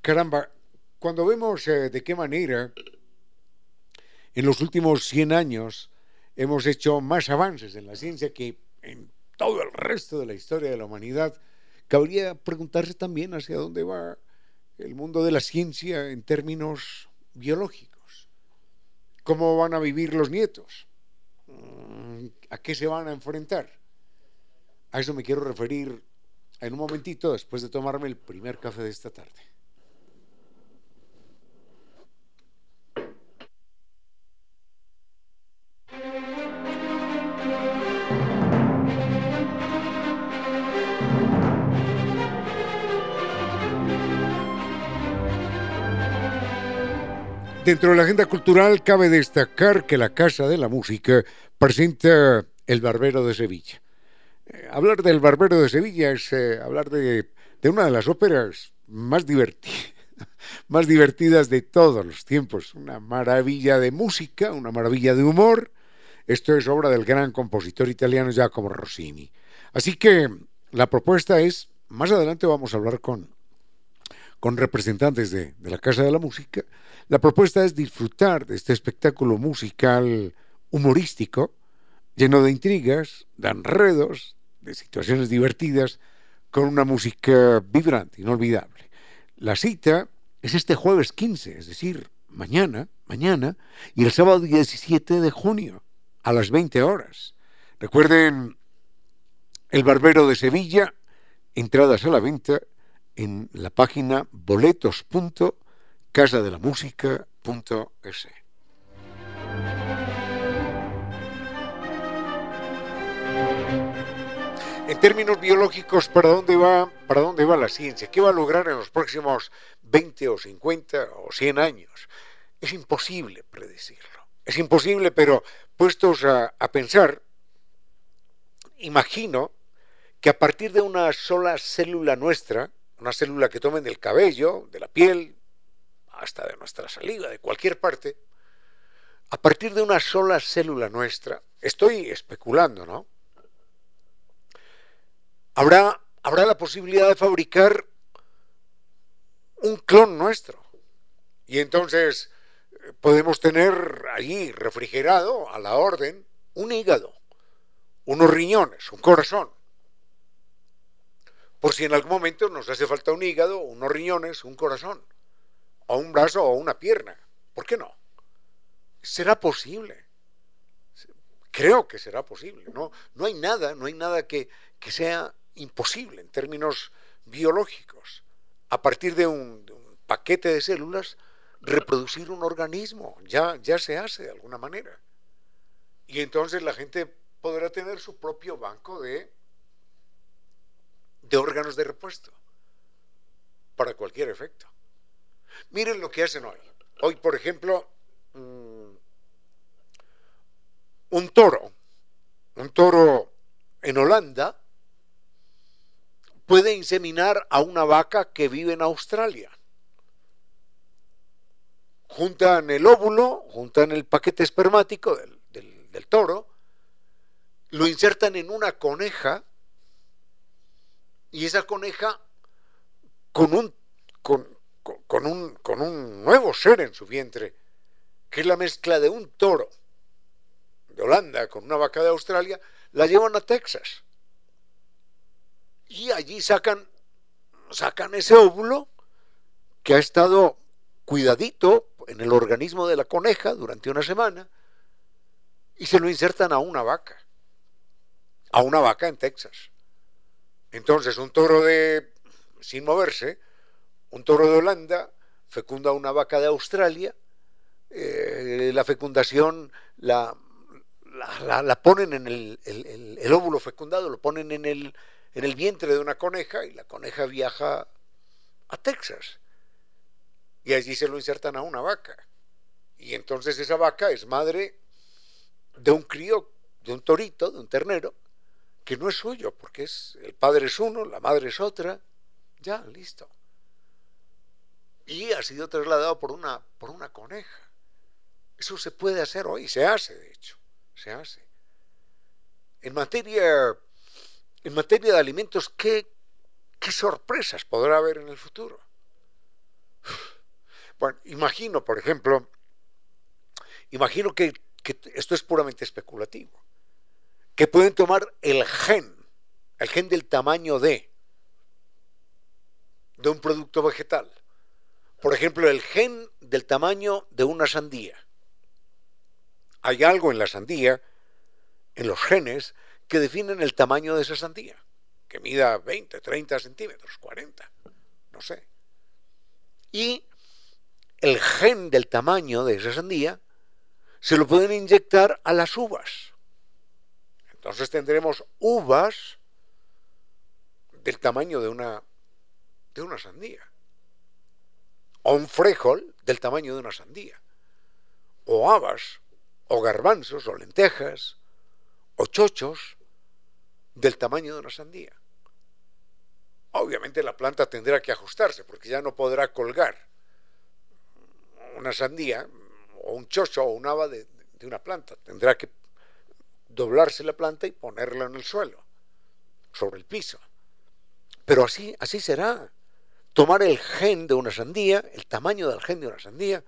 Speaker 1: Caramba, cuando vemos eh, de qué manera en los últimos 100 años hemos hecho más avances en la ciencia que en todo el resto de la historia de la humanidad, cabría preguntarse también hacia dónde va el mundo de la ciencia en términos biológicos. ¿Cómo van a vivir los nietos? ¿A qué se van a enfrentar? A eso me quiero referir en un momentito después de tomarme el primer café de esta tarde. Dentro de la agenda cultural cabe destacar que la Casa de la Música presenta El Barbero de Sevilla. Eh, hablar del Barbero de Sevilla es eh, hablar de, una de las óperas más, más divertidas de todos los tiempos. Una maravilla de música, una maravilla de humor. Esto es obra del gran compositor italiano Giacomo Rossini. Así que la propuesta es, más adelante vamos a hablar con, con representantes de, la Casa de la Música, la propuesta es disfrutar de este espectáculo musical humorístico, lleno de intrigas, de enredos, de situaciones divertidas, con una música vibrante, inolvidable. La cita es este jueves 15, es decir, mañana, mañana, y el sábado 17 de junio, a las 20 horas. Recuerden, El Barbero de Sevilla, entradas a la venta en la página boletos.com casadelamusica.es. En términos biológicos, ¿para dónde, va, ¿para dónde va la ciencia? ¿Qué va a lograr en los próximos 20 o 50 o 100 años? Es imposible predecirlo. Es imposible, pero puestos a pensar, imagino que a partir de una sola célula nuestra, una célula que tomen del cabello, de la piel, hasta de nuestra saliva, de cualquier parte, a partir de una sola célula nuestra, estoy especulando, ¿no? Habrá, habrá la posibilidad de fabricar un clon nuestro. Y entonces eh, podemos tener allí refrigerado a la orden un hígado, unos riñones, un corazón. Por si en algún momento nos hace falta un hígado, unos riñones, un corazón o un brazo o una pierna. ¿Por qué no? Será posible. Creo que será posible. No, no hay nada, no hay nada que, sea imposible en términos biológicos. A partir de un, paquete de células, reproducir un organismo. Ya, ya se hace de alguna manera. Y entonces la gente podrá tener su propio banco de, de órganos de repuesto para cualquier efecto. Miren lo que hacen hoy. Hoy, por ejemplo, mm, un toro, un toro en Holanda, puede inseminar a una vaca que vive en Australia. Juntan el óvulo, juntan el paquete espermático del, toro, lo insertan en una coneja y esa coneja con un, con, un, con un nuevo ser en su vientre, que es la mezcla de un toro de Holanda con una vaca de Australia, la llevan a Texas. Y allí sacan, sacan ese óvulo que ha estado cuidadito en el organismo de la coneja durante una semana y se lo insertan a una vaca, a una vaca en Texas. Entonces un toro de, sin moverse, un toro de Holanda fecunda una vaca de Australia, eh, la fecundación la, la, ponen en el, el, óvulo fecundado, lo ponen en el, en el vientre de una coneja y la coneja viaja a Texas. Y allí se lo insertan a una vaca. Y entonces esa vaca es madre de un crío, de un torito, de un ternero, que no es suyo, porque es el padre es uno, la madre es otra, ya, listo. Y ha sido trasladado por una, por una coneja. Eso se puede hacer hoy, se hace de hecho, se hace. En materia, en materia de alimentos, ¿qué, qué sorpresas podrá haber en el futuro? Bueno, imagino, por ejemplo, imagino que que esto es puramente especulativo, que pueden tomar el gen, el gen del tamaño de, de un producto vegetal. Por ejemplo, el gen del tamaño de una sandía. Hay algo en la sandía, en los genes, que definen el tamaño de esa sandía, que mida 20, 30 centímetros, 40, no sé. Y el gen del tamaño de esa sandía se lo pueden inyectar a las uvas. Entonces tendremos uvas del tamaño de una, de una sandía. O un frijol del tamaño de una sandía. O habas, o garbanzos, o lentejas, o chochos del tamaño de una sandía. Obviamente la planta tendrá que ajustarse porque ya no podrá colgar una sandía o un chocho o un haba de, una planta. Tendrá que doblarse la planta y ponerla en el suelo, sobre el piso. Pero así, así será. Tomar el gen de una sandía, el tamaño del gen de una sandía,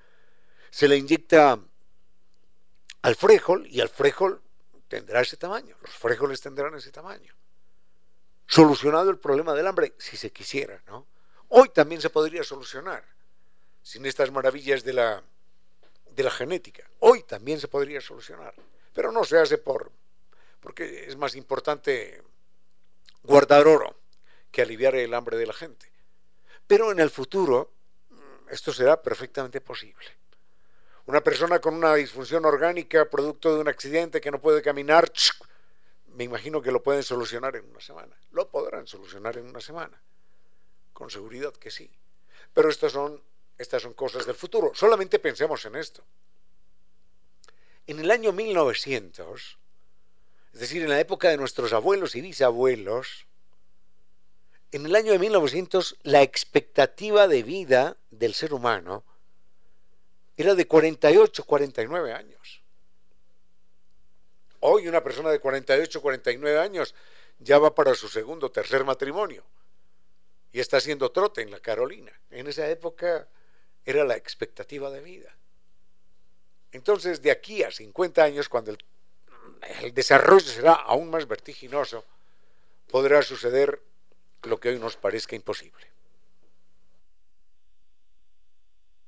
Speaker 1: se le inyecta al frijol y al frijol tendrá ese tamaño. Los frijoles tendrán ese tamaño. Solucionado el problema del hambre, si se quisiera, ¿no? Hoy también se podría solucionar sin estas maravillas de la de la genética. Hoy también se podría solucionar, pero no se hace por, porque es más importante guardar oro que aliviar el hambre de la gente. Pero en el futuro mm, esto será perfectamente posible. Una persona con una disfunción orgánica producto de un accidente que no puede caminar, me imagino que lo pueden solucionar en una semana. Lo podrán solucionar en una semana. Con seguridad que sí. Pero estas son estas son cosas del futuro. Solamente pensemos en esto. En el año 1900, es decir, en la época de nuestros abuelos y bisabuelos, en el año de 1900 la expectativa de vida del ser humano era de 48, 49 años. Hoy una persona de 48, 49 años ya va para su segundo, tercer matrimonio y está haciendo trote en la Carolina. En esa época era la expectativa de vida. Entonces, de aquí a 50 años, cuando el, desarrollo será aún más vertiginoso, podrá suceder lo que hoy nos parezca imposible.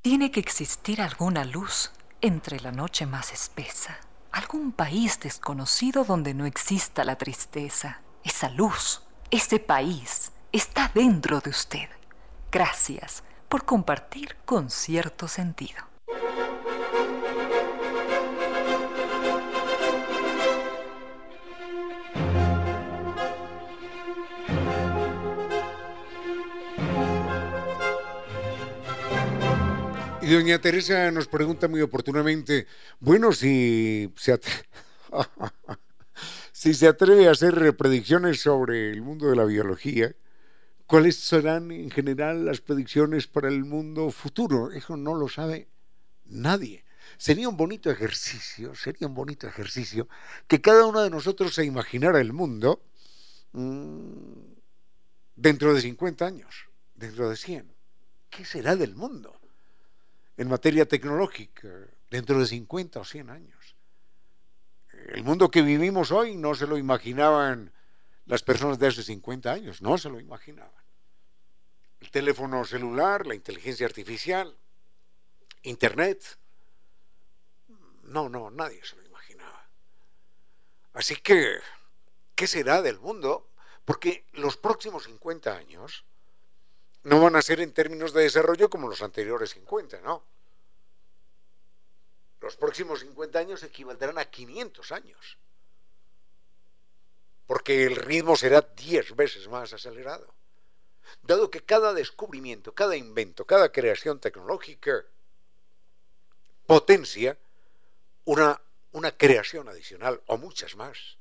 Speaker 4: Tiene que existir alguna luz entre la noche más espesa, algún país desconocido donde no exista la tristeza. Esa luz, ese país, está dentro de usted. Gracias por compartir con cierto sentido.
Speaker 2: Y doña Teresa nos pregunta muy oportunamente, bueno, si se, atreve a hacer predicciones sobre el mundo de la biología, ¿Cuáles serán en general las predicciones para el mundo futuro? Eso no lo sabe nadie. Sería un bonito ejercicio, sería un bonito ejercicio que cada uno de nosotros se imaginara el mundo mm, dentro de 50 años, dentro de 100. ¿Qué será del mundo en materia tecnológica dentro de 50 o 100 años? El mundo que vivimos hoy no se lo imaginaban las personas de hace 50 años no se lo imaginaban. El teléfono celular, la inteligencia artificial,
Speaker 1: Internet. No, no, nadie se lo imaginaba. Así que, ¿qué será del mundo? Porque los próximos 50 años no van a ser en términos de desarrollo como los anteriores 50, ¿no? Los próximos 50 años equivaldrán a 500 años. Porque el ritmo será 10 veces más acelerado. Dado que cada descubrimiento, cada invento, cada creación tecnológica potencia una, una creación adicional o muchas más.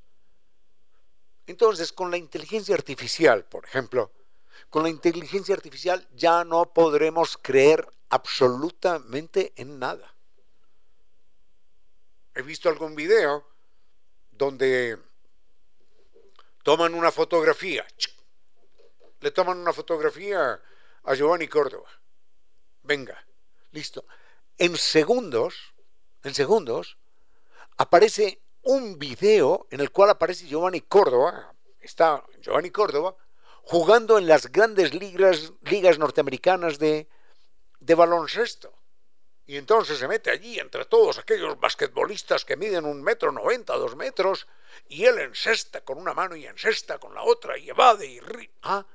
Speaker 1: Entonces, con la inteligencia artificial, por ejemplo, con la inteligencia artificial ya no podremos creer absolutamente en nada. He visto algún video donde toman una fotografía, le toman una fotografía a Giovanni Córdoba. Venga, listo. En segundos, en segundos, aparece un video en el cual aparece Giovanni Córdoba, está Giovanni Córdoba, jugando en las grandes ligas, ligas norteamericanas de, de baloncesto. Y entonces se mete allí entre todos aquellos basquetbolistas que miden un metro noventa, dos metros, y él encesta con una mano y encesta con la otra, y evade y, ah,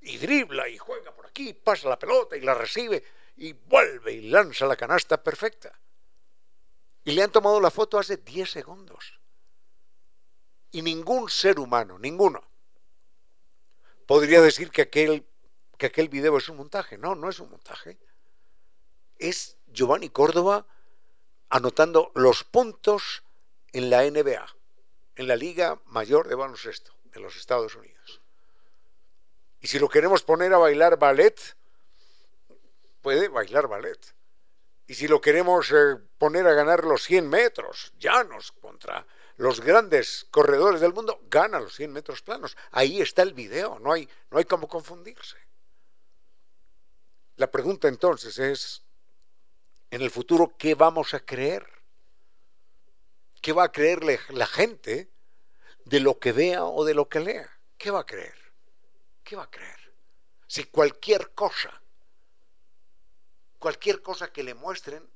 Speaker 1: y dribla y juega por aquí, pasa la pelota y la recibe, y vuelve y lanza la canasta perfecta. Y le han tomado la foto hace 10 segundos. Y ningún ser humano, ninguno, podría decir que aquel, que aquel video es un montaje. No, no es un montaje. Es Giovanni Córdoba anotando los puntos en la NBA, en la Liga Mayor de Baloncesto de los Estados Unidos. Y si lo queremos poner a bailar ballet, puede bailar ballet. Y si lo queremos eh, poner a ganar los 100 metros llanos contra los grandes corredores del mundo, gana los 100 metros planos. Ahí está el video, no hay, no hay cómo confundirse. La pregunta entonces es, en el futuro, ¿qué vamos a creer? ¿Qué va a creerle la gente de lo que vea o de lo que lea? ¿Qué va a creer? ¿Qué va a creer? Si cualquier cosa, cualquier cosa que le muestren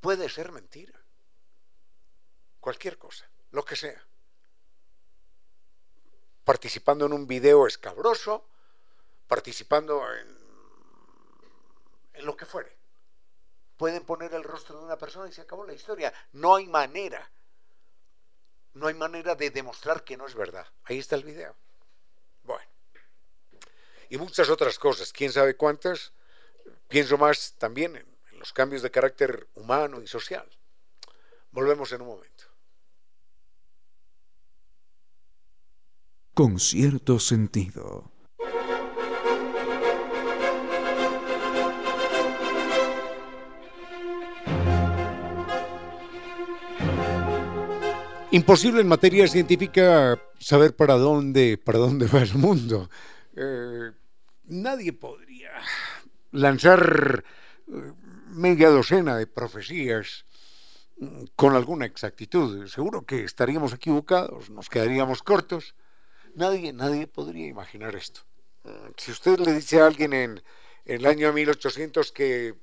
Speaker 1: puede ser mentira. Cualquier cosa lo que sea. Participando en un video escabroso, participando en, lo que fuere. Pueden poner el rostro de una persona y se acabó la historia. No hay manera. No hay manera de demostrar que no es verdad. Ahí está el video. Bueno. Y muchas otras cosas. ¿Quién sabe cuántas? Pienso más también en los cambios de carácter humano y social. Volvemos en un momento.
Speaker 5: Con cierto sentido.
Speaker 2: Imposible en materia científica saber para dónde, para dónde va el mundo. Eh, nadie podría lanzar eh, media docena de profecías mm, con alguna exactitud. Seguro que estaríamos equivocados, nos quedaríamos cortos Nadie, nadie podría imaginar esto. Si usted le dice a alguien en, el año 1800 que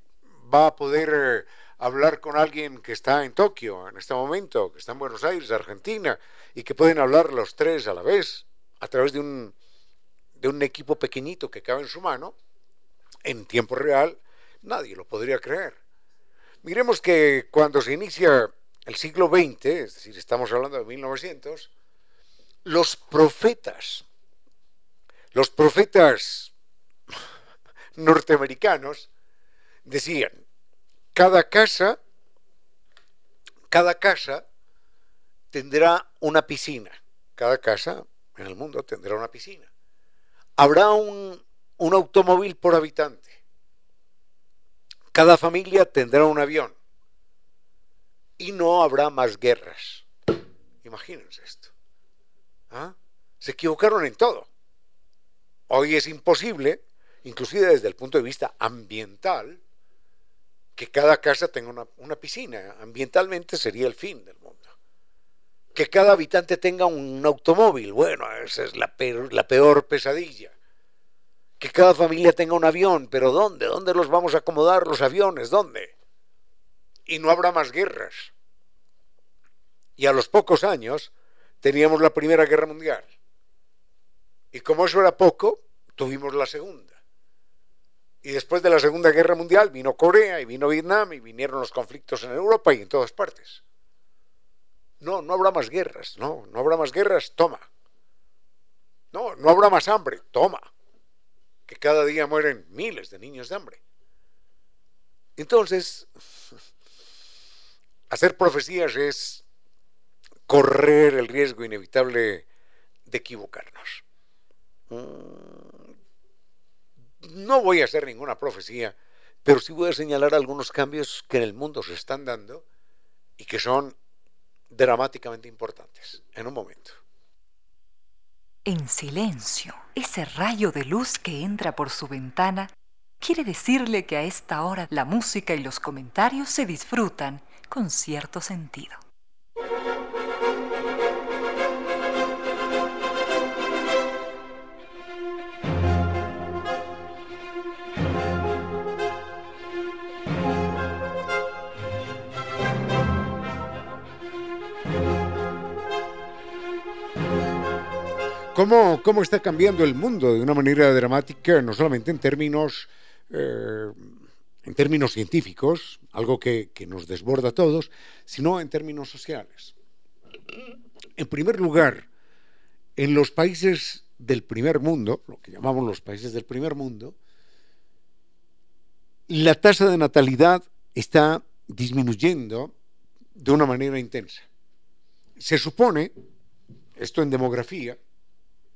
Speaker 2: va a poder eh, hablar con alguien que está en Tokio en este momento, que está en Buenos Aires, Argentina, y que pueden hablar los tres a la vez a través de un, de un equipo pequeñito que cabe en su mano, en tiempo real, nadie lo podría creer. Miremos que cuando se inicia el siglo XX, es decir, estamos hablando de 1900, los profetas, los profetas norteamericanos decían, cada casa, cada casa tendrá una piscina, cada casa en el mundo tendrá una piscina. Habrá un, un automóvil por habitante. Cada familia tendrá un avión. Y no habrá más guerras. Imagínense esto. ¿Ah? Se equivocaron en todo. Hoy es imposible, inclusive desde el punto de vista ambiental, que cada casa tenga una, piscina. Ambientalmente sería el fin del mundo. Que cada habitante tenga un automóvil. Bueno, esa es la peor, la peor pesadilla. Que cada familia tenga un avión. Pero ¿dónde? ¿Dónde los vamos a acomodar los aviones? ¿Dónde?
Speaker 8: y no habrá más guerras. Y a los pocos años teníamos la Primera Guerra Mundial. Y como eso era poco, tuvimos la Segunda. Y después de la Segunda Guerra Mundial vino Corea y vino Vietnam y vinieron los conflictos en Europa y en todas partes. No, no habrá más guerras, no, no habrá más guerras, toma. No, no habrá más hambre, toma. Que cada día mueren miles de niños de hambre. Entonces, hacer profecías es correr el riesgo inevitable de equivocarnos. Mm, no voy a hacer ninguna profecía, pero sí voy a señalar algunos cambios que en el mundo se están dando y que son dramáticamente importantes. En un momento.
Speaker 4: En silencio, ese rayo de luz que entra por su ventana quiere decirle que a esta hora la música y los comentarios se disfrutan con cierto sentido.
Speaker 1: ¿Cómo, ¿Cómo está cambiando el mundo de una manera dramática, no solamente en términos, eh, en términos científicos, algo que, que nos desborda a todos, sino en términos sociales? En primer lugar, en los países del primer mundo, lo que llamamos los países del primer mundo, la tasa de natalidad está disminuyendo de una manera intensa. Se supone, esto en demografía,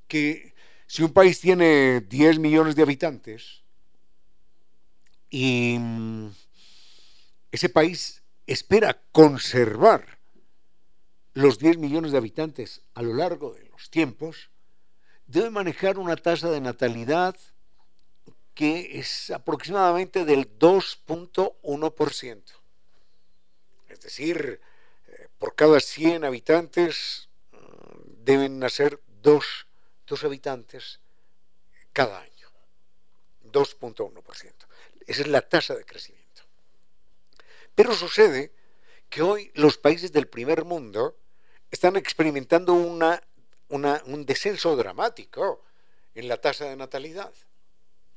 Speaker 1: que si un país tiene 10 millones de habitantes y mm, ese país espera conservar los 10 millones de habitantes a lo largo de los tiempos, debe manejar una tasa de natalidad que es aproximadamente del 2.1%. Es decir, eh, por cada 100 habitantes mm, deben nacer dos dos habitantes cada año. 2.1%. Esa es la tasa de crecimiento. Pero sucede que hoy los países del primer mundo están experimentando una, un descenso dramático en la tasa de natalidad.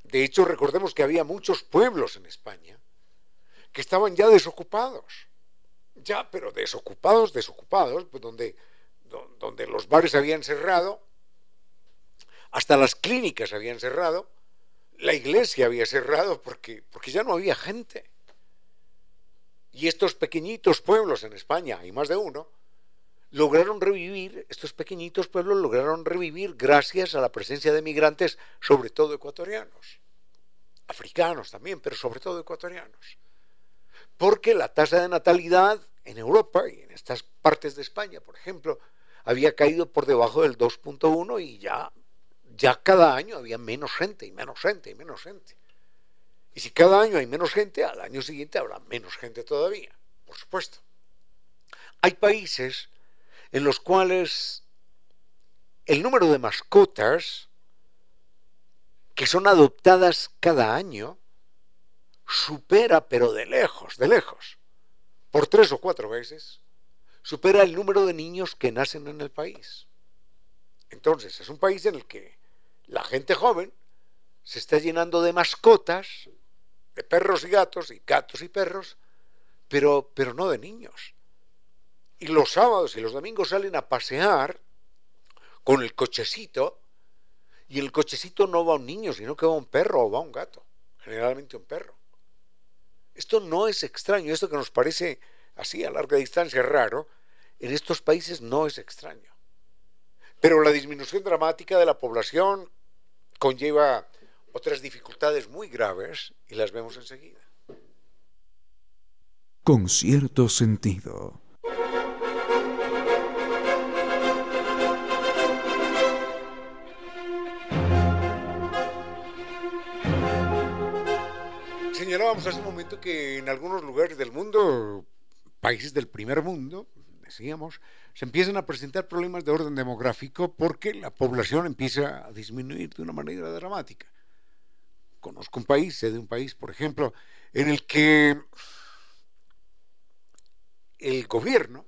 Speaker 1: De hecho, recordemos que había muchos pueblos en España que estaban ya desocupados. Ya, pero desocupados, desocupados, pues donde, donde los bares habían cerrado, hasta las clínicas habían cerrado, la iglesia había cerrado porque, porque ya no había gente. Y estos pequeñitos pueblos en España, hay más de uno, lograron revivir, estos pequeñitos pueblos lograron revivir gracias a la presencia de migrantes, sobre todo ecuatorianos, africanos también, pero sobre todo ecuatorianos. Porque la tasa de natalidad en Europa y en estas partes de España, por ejemplo, había caído por debajo del 2.1 y ya ya cada año había menos gente y menos gente y menos gente. Y si cada año hay menos gente, al año siguiente habrá menos gente todavía, por supuesto. Hay países en los cuales el número de mascotas que son adoptadas cada año supera, pero de lejos, de lejos, por tres o cuatro veces, supera el número de niños que nacen en el país. Entonces, es un país en el que la gente joven se está llenando de mascotas, de perros y gatos, y gatos y perros, pero, pero no de niños. Y los sábados y los domingos salen a pasear con el cochecito, y el cochecito no va un niño, sino que va un perro o va un gato, generalmente un perro. Esto no es extraño, esto que nos parece así a larga distancia raro, en estos países no es extraño. Pero la disminución dramática de la población conlleva otras dificultades muy graves y las vemos enseguida.
Speaker 5: Con cierto sentido.
Speaker 1: Señalábamos hace un momento que en algunos lugares del mundo, países del primer mundo, decíamos, se empiezan a presentar problemas de orden demográfico porque la población empieza a disminuir de una manera dramática. Conozco un país, sé de un país, por ejemplo, en el que el gobierno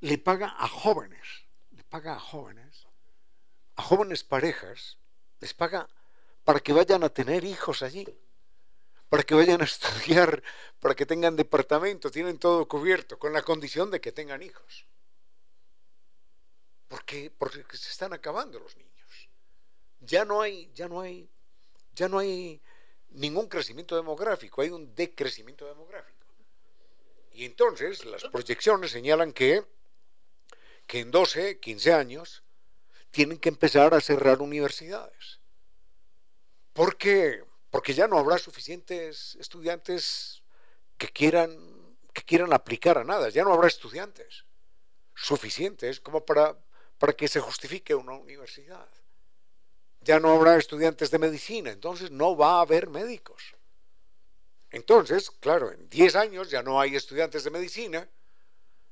Speaker 1: le paga a jóvenes, le paga a jóvenes, a jóvenes parejas, les paga para que vayan a tener hijos allí, para que vayan a estudiar, para que tengan departamento, tienen todo cubierto, con la condición de que tengan hijos. Porque, porque se están acabando los niños. Ya no hay, ya no hay, ya no hay ningún crecimiento demográfico, hay un decrecimiento demográfico. Y entonces las proyecciones señalan que, que en 12, 15 años tienen que empezar a cerrar universidades. Porque, porque ya no habrá suficientes estudiantes que quieran, que quieran aplicar a nada, ya no habrá estudiantes suficientes como para, para que se justifique una universidad ya no habrá estudiantes de medicina, entonces no va a haber médicos. Entonces, claro, en 10 años ya no hay estudiantes de medicina,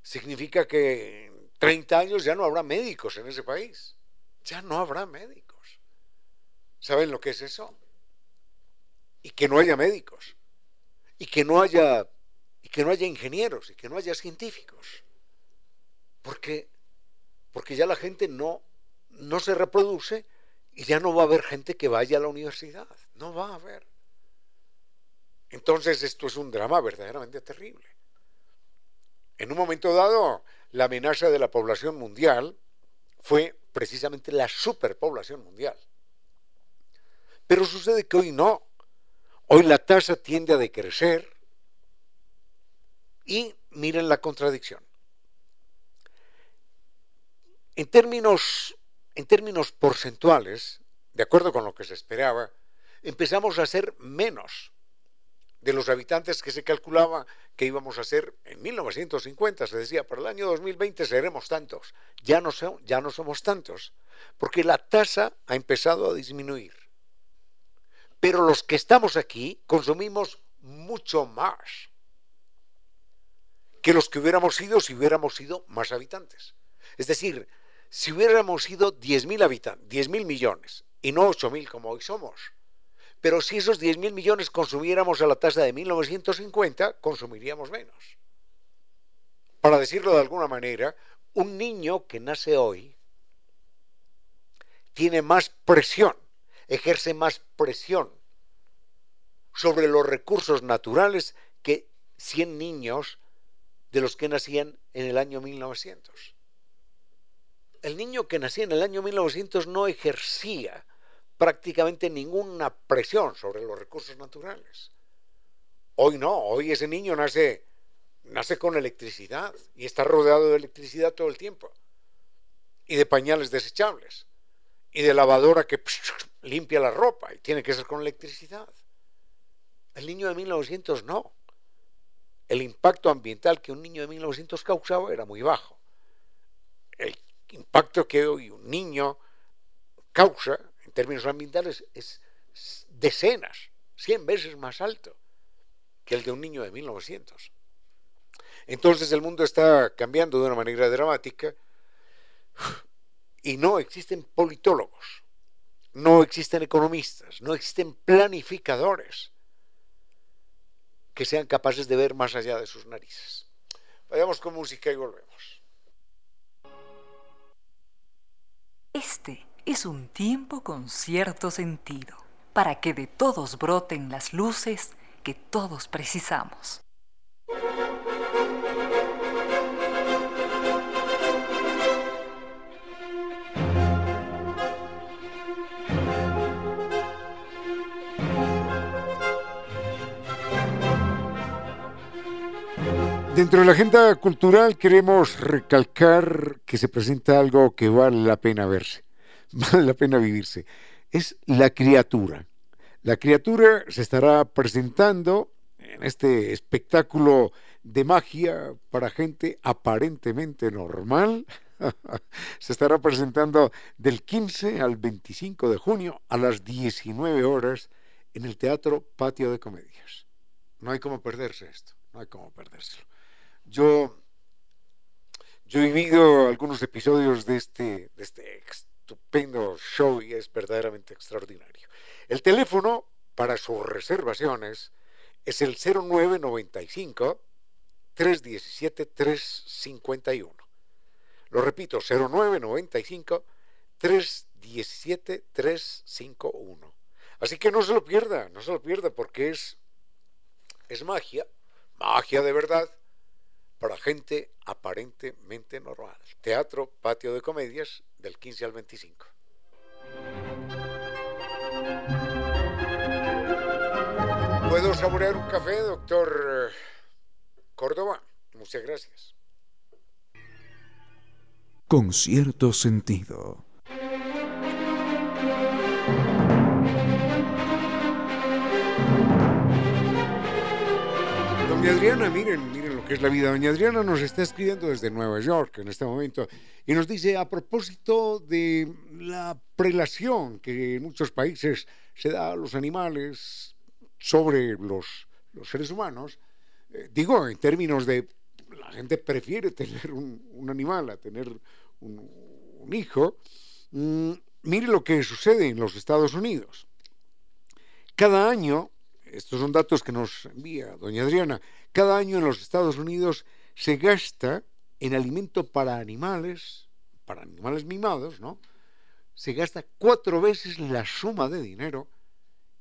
Speaker 1: significa que en 30 años ya no habrá médicos en ese país. Ya no habrá médicos. ¿Saben lo que es eso? Y que no haya médicos. Y que no haya y que no haya ingenieros y que no haya científicos. Porque porque ya la gente no no se reproduce y ya no va a haber gente que vaya a la universidad, no va a haber. Entonces esto es un drama verdaderamente terrible. En un momento dado, la amenaza de la población mundial fue precisamente la superpoblación mundial. Pero sucede que hoy no. Hoy la tasa tiende a decrecer y miren la contradicción. En términos en términos porcentuales, de acuerdo con lo que se esperaba, empezamos a ser menos de los habitantes que se calculaba que íbamos a ser en 1950. Se decía, para el año 2020 seremos tantos. Ya no, ya no somos tantos, porque la tasa ha empezado a disminuir. Pero los que estamos aquí consumimos mucho más que los que hubiéramos sido si hubiéramos sido más habitantes. Es decir, si hubiéramos sido 10.000 habitantes, 10.000 millones, y no 8.000 como hoy somos, pero si esos 10.000 millones consumiéramos a la tasa de 1950, consumiríamos menos. Para decirlo de alguna manera, un niño que nace hoy tiene más presión, ejerce más presión sobre los recursos naturales que 100 niños de los que nacían en el año 1900 el niño que nacía en el año 1900 no ejercía prácticamente ninguna presión sobre los recursos naturales. Hoy no, hoy ese niño nace, nace con electricidad y está rodeado de electricidad todo el tiempo. Y de pañales desechables. Y de lavadora que limpia la ropa y tiene que ser con electricidad. El niño de 1900 no. El impacto ambiental que un niño de 1900 causaba era muy bajo. El impacto que hoy un niño causa en términos ambientales es decenas, cien veces más alto que el de un niño de 1900. Entonces el mundo está cambiando de una manera dramática y no existen politólogos, no existen economistas, no existen planificadores que sean capaces de ver más allá de sus narices. Vayamos con música y volvemos.
Speaker 4: Este es un tiempo con cierto sentido, para que de todos broten las luces que todos precisamos.
Speaker 1: Dentro de la agenda cultural queremos recalcar que se presenta algo que vale la pena verse, vale la pena vivirse. Es la criatura. La criatura se estará presentando en este espectáculo de magia para gente aparentemente normal. se estará presentando del 15 al 25 de junio a las 19 horas en el Teatro Patio de Comedias. No hay como perderse esto, no hay como perdérselo. Yo, yo he vivido algunos episodios de este, de este estupendo show y es verdaderamente extraordinario. El teléfono para sus reservaciones es el 0995
Speaker 9: 317-351. Lo repito, 0995-317-351. Así que no se lo pierda, no se lo pierda porque es, es magia, magia de verdad para gente aparentemente normal. Teatro Patio de Comedias del 15 al 25. ¿Puedo saborear un café, doctor Córdoba? Muchas gracias.
Speaker 5: Con cierto sentido.
Speaker 1: Doña Adriana, miren, miren lo que es la vida. Doña Adriana nos está escribiendo desde Nueva York en este momento y nos dice a propósito de la prelación que en muchos países se da a los animales sobre los, los seres humanos, eh, digo en términos de la gente prefiere tener un, animal a tener un, hijo, mm, mire lo que sucede en los Estados Unidos. Cada año estos son datos que nos envía doña Adriana, cada año en los Estados Unidos se gasta en alimento para animales, para animales mimados, ¿no? Se gasta cuatro veces la suma de dinero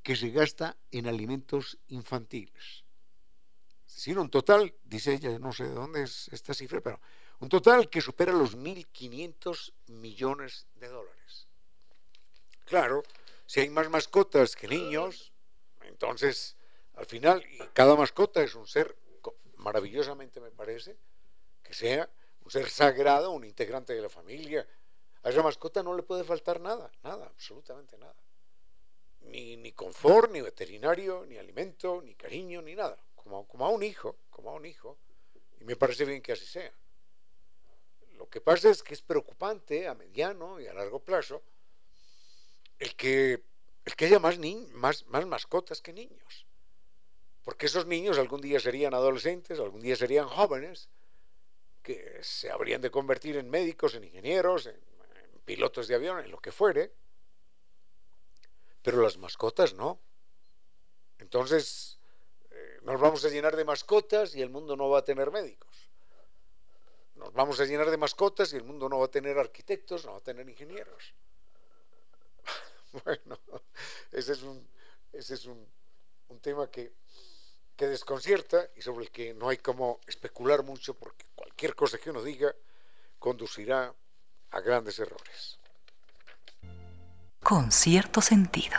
Speaker 1: que se gasta en alimentos infantiles. Es decir, un total, dice ella, no sé de dónde es esta cifra, pero un total que supera los 1.500 millones de dólares. Claro, si hay más mascotas que niños, entonces, al final, cada mascota es un ser maravillosamente, me parece, que sea un ser sagrado, un integrante de la familia. A esa mascota no le puede faltar nada, nada, absolutamente nada. Ni, ni confort, ni veterinario, ni alimento, ni cariño, ni nada. Como, como a un hijo, como a un hijo. Y me parece bien que así sea. Lo que pasa es que es preocupante a mediano y a largo plazo el que el que haya más, más, más mascotas que niños. Porque esos niños algún día serían adolescentes, algún día serían jóvenes, que se habrían de convertir en médicos, en ingenieros, en, pilotos de avión, en lo que fuere. Pero las mascotas no. Entonces, eh, nos vamos a llenar de mascotas y el mundo no va a tener médicos. Nos vamos a llenar de mascotas y el mundo no va a tener arquitectos, no va a tener ingenieros. Bueno, ese es un, ese es un, tema que, que desconcierta y sobre el que no hay como especular mucho porque cualquier cosa que uno diga conducirá a grandes errores.
Speaker 4: Con cierto sentido.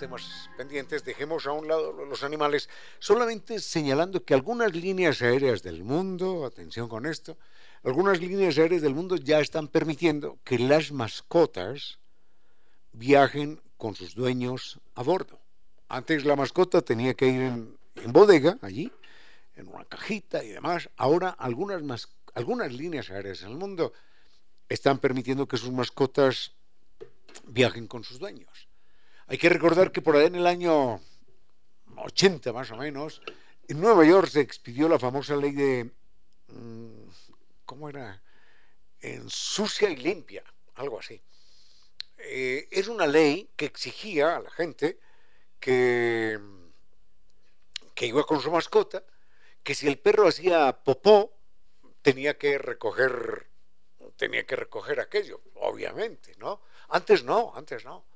Speaker 1: Temas pendientes, dejemos a un lado los animales, solamente señalando que algunas líneas aéreas del mundo, atención con esto, algunas líneas aéreas del mundo ya están permitiendo que las mascotas viajen con sus dueños a bordo. Antes la mascota tenía que ir en, bodega, allí, en una cajita y demás. Ahora algunas, algunas líneas aéreas en el mundo están permitiendo que sus mascotas viajen con sus dueños. Hay que recordar que por ahí en el año 80 más o menos, en Nueva York se expidió la famosa ley de... Mm, ¿Cómo era? En sucia y limpia, algo así. Eh, es una ley que exigía a la gente que, que iba con su mascota, que si el perro hacía popó, tenía que recoger tenía que recoger aquello, obviamente, ¿no? Antes no, antes no.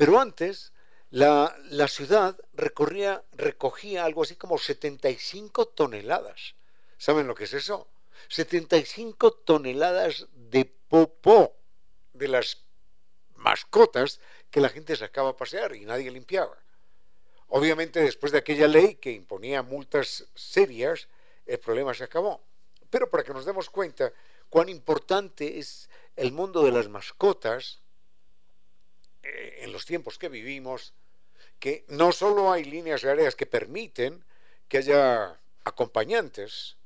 Speaker 1: Pero antes la, ciudad recorría, recogía algo así como 75 toneladas. ¿Saben lo que es eso? 75 toneladas de popó de las mascotas que la gente sacaba a pasear y nadie limpiaba. Obviamente después de aquella ley que imponía multas serias, el problema se acabó. Pero para que nos demos cuenta cuán importante es el mundo de las mascotas eh, en los tiempos que vivimos, que no solo hay líneas aéreas que permiten que haya acompañantes,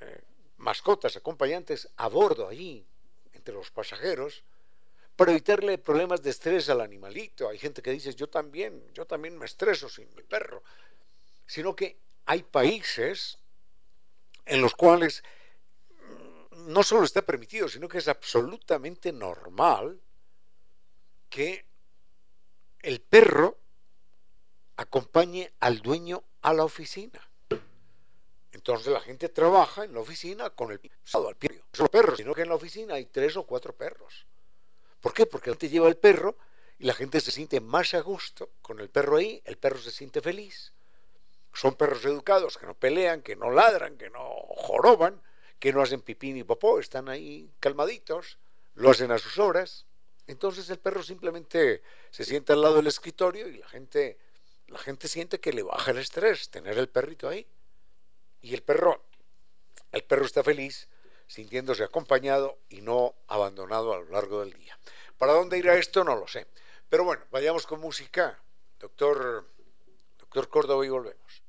Speaker 1: eh, mascotas acompañantes a bordo allí, entre los pasajeros para evitarle problemas de estrés al animalito. Hay gente que dice, yo también, yo también me estreso sin mi perro. Sino que hay países en los cuales mm, no solo está permitido, sino que es absolutamente normal que el perro acompañe al dueño a la oficina. Entonces la gente trabaja en la oficina con el al pie. No perros, sino que en la oficina hay tres o cuatro perros. ¿Por qué? Porque la gente lleva el perro y la gente se siente más a gusto con el perro ahí, el perro se siente feliz. Son perros educados que no pelean, que no ladran, que no joroban, que no hacen pipí ni popó, están ahí calmaditos, lo hacen a sus horas. Entonces el perro simplemente se sienta al lado del escritorio y la gente, la gente siente que le baja el estrés tener el perrito ahí. Y el perro, el perro está feliz sintiéndose acompañado y no abandonado a lo largo del día. ¿Para dónde irá esto? No lo sé. Pero bueno, vayamos con música. Doctor, doctor Córdoba y volvemos.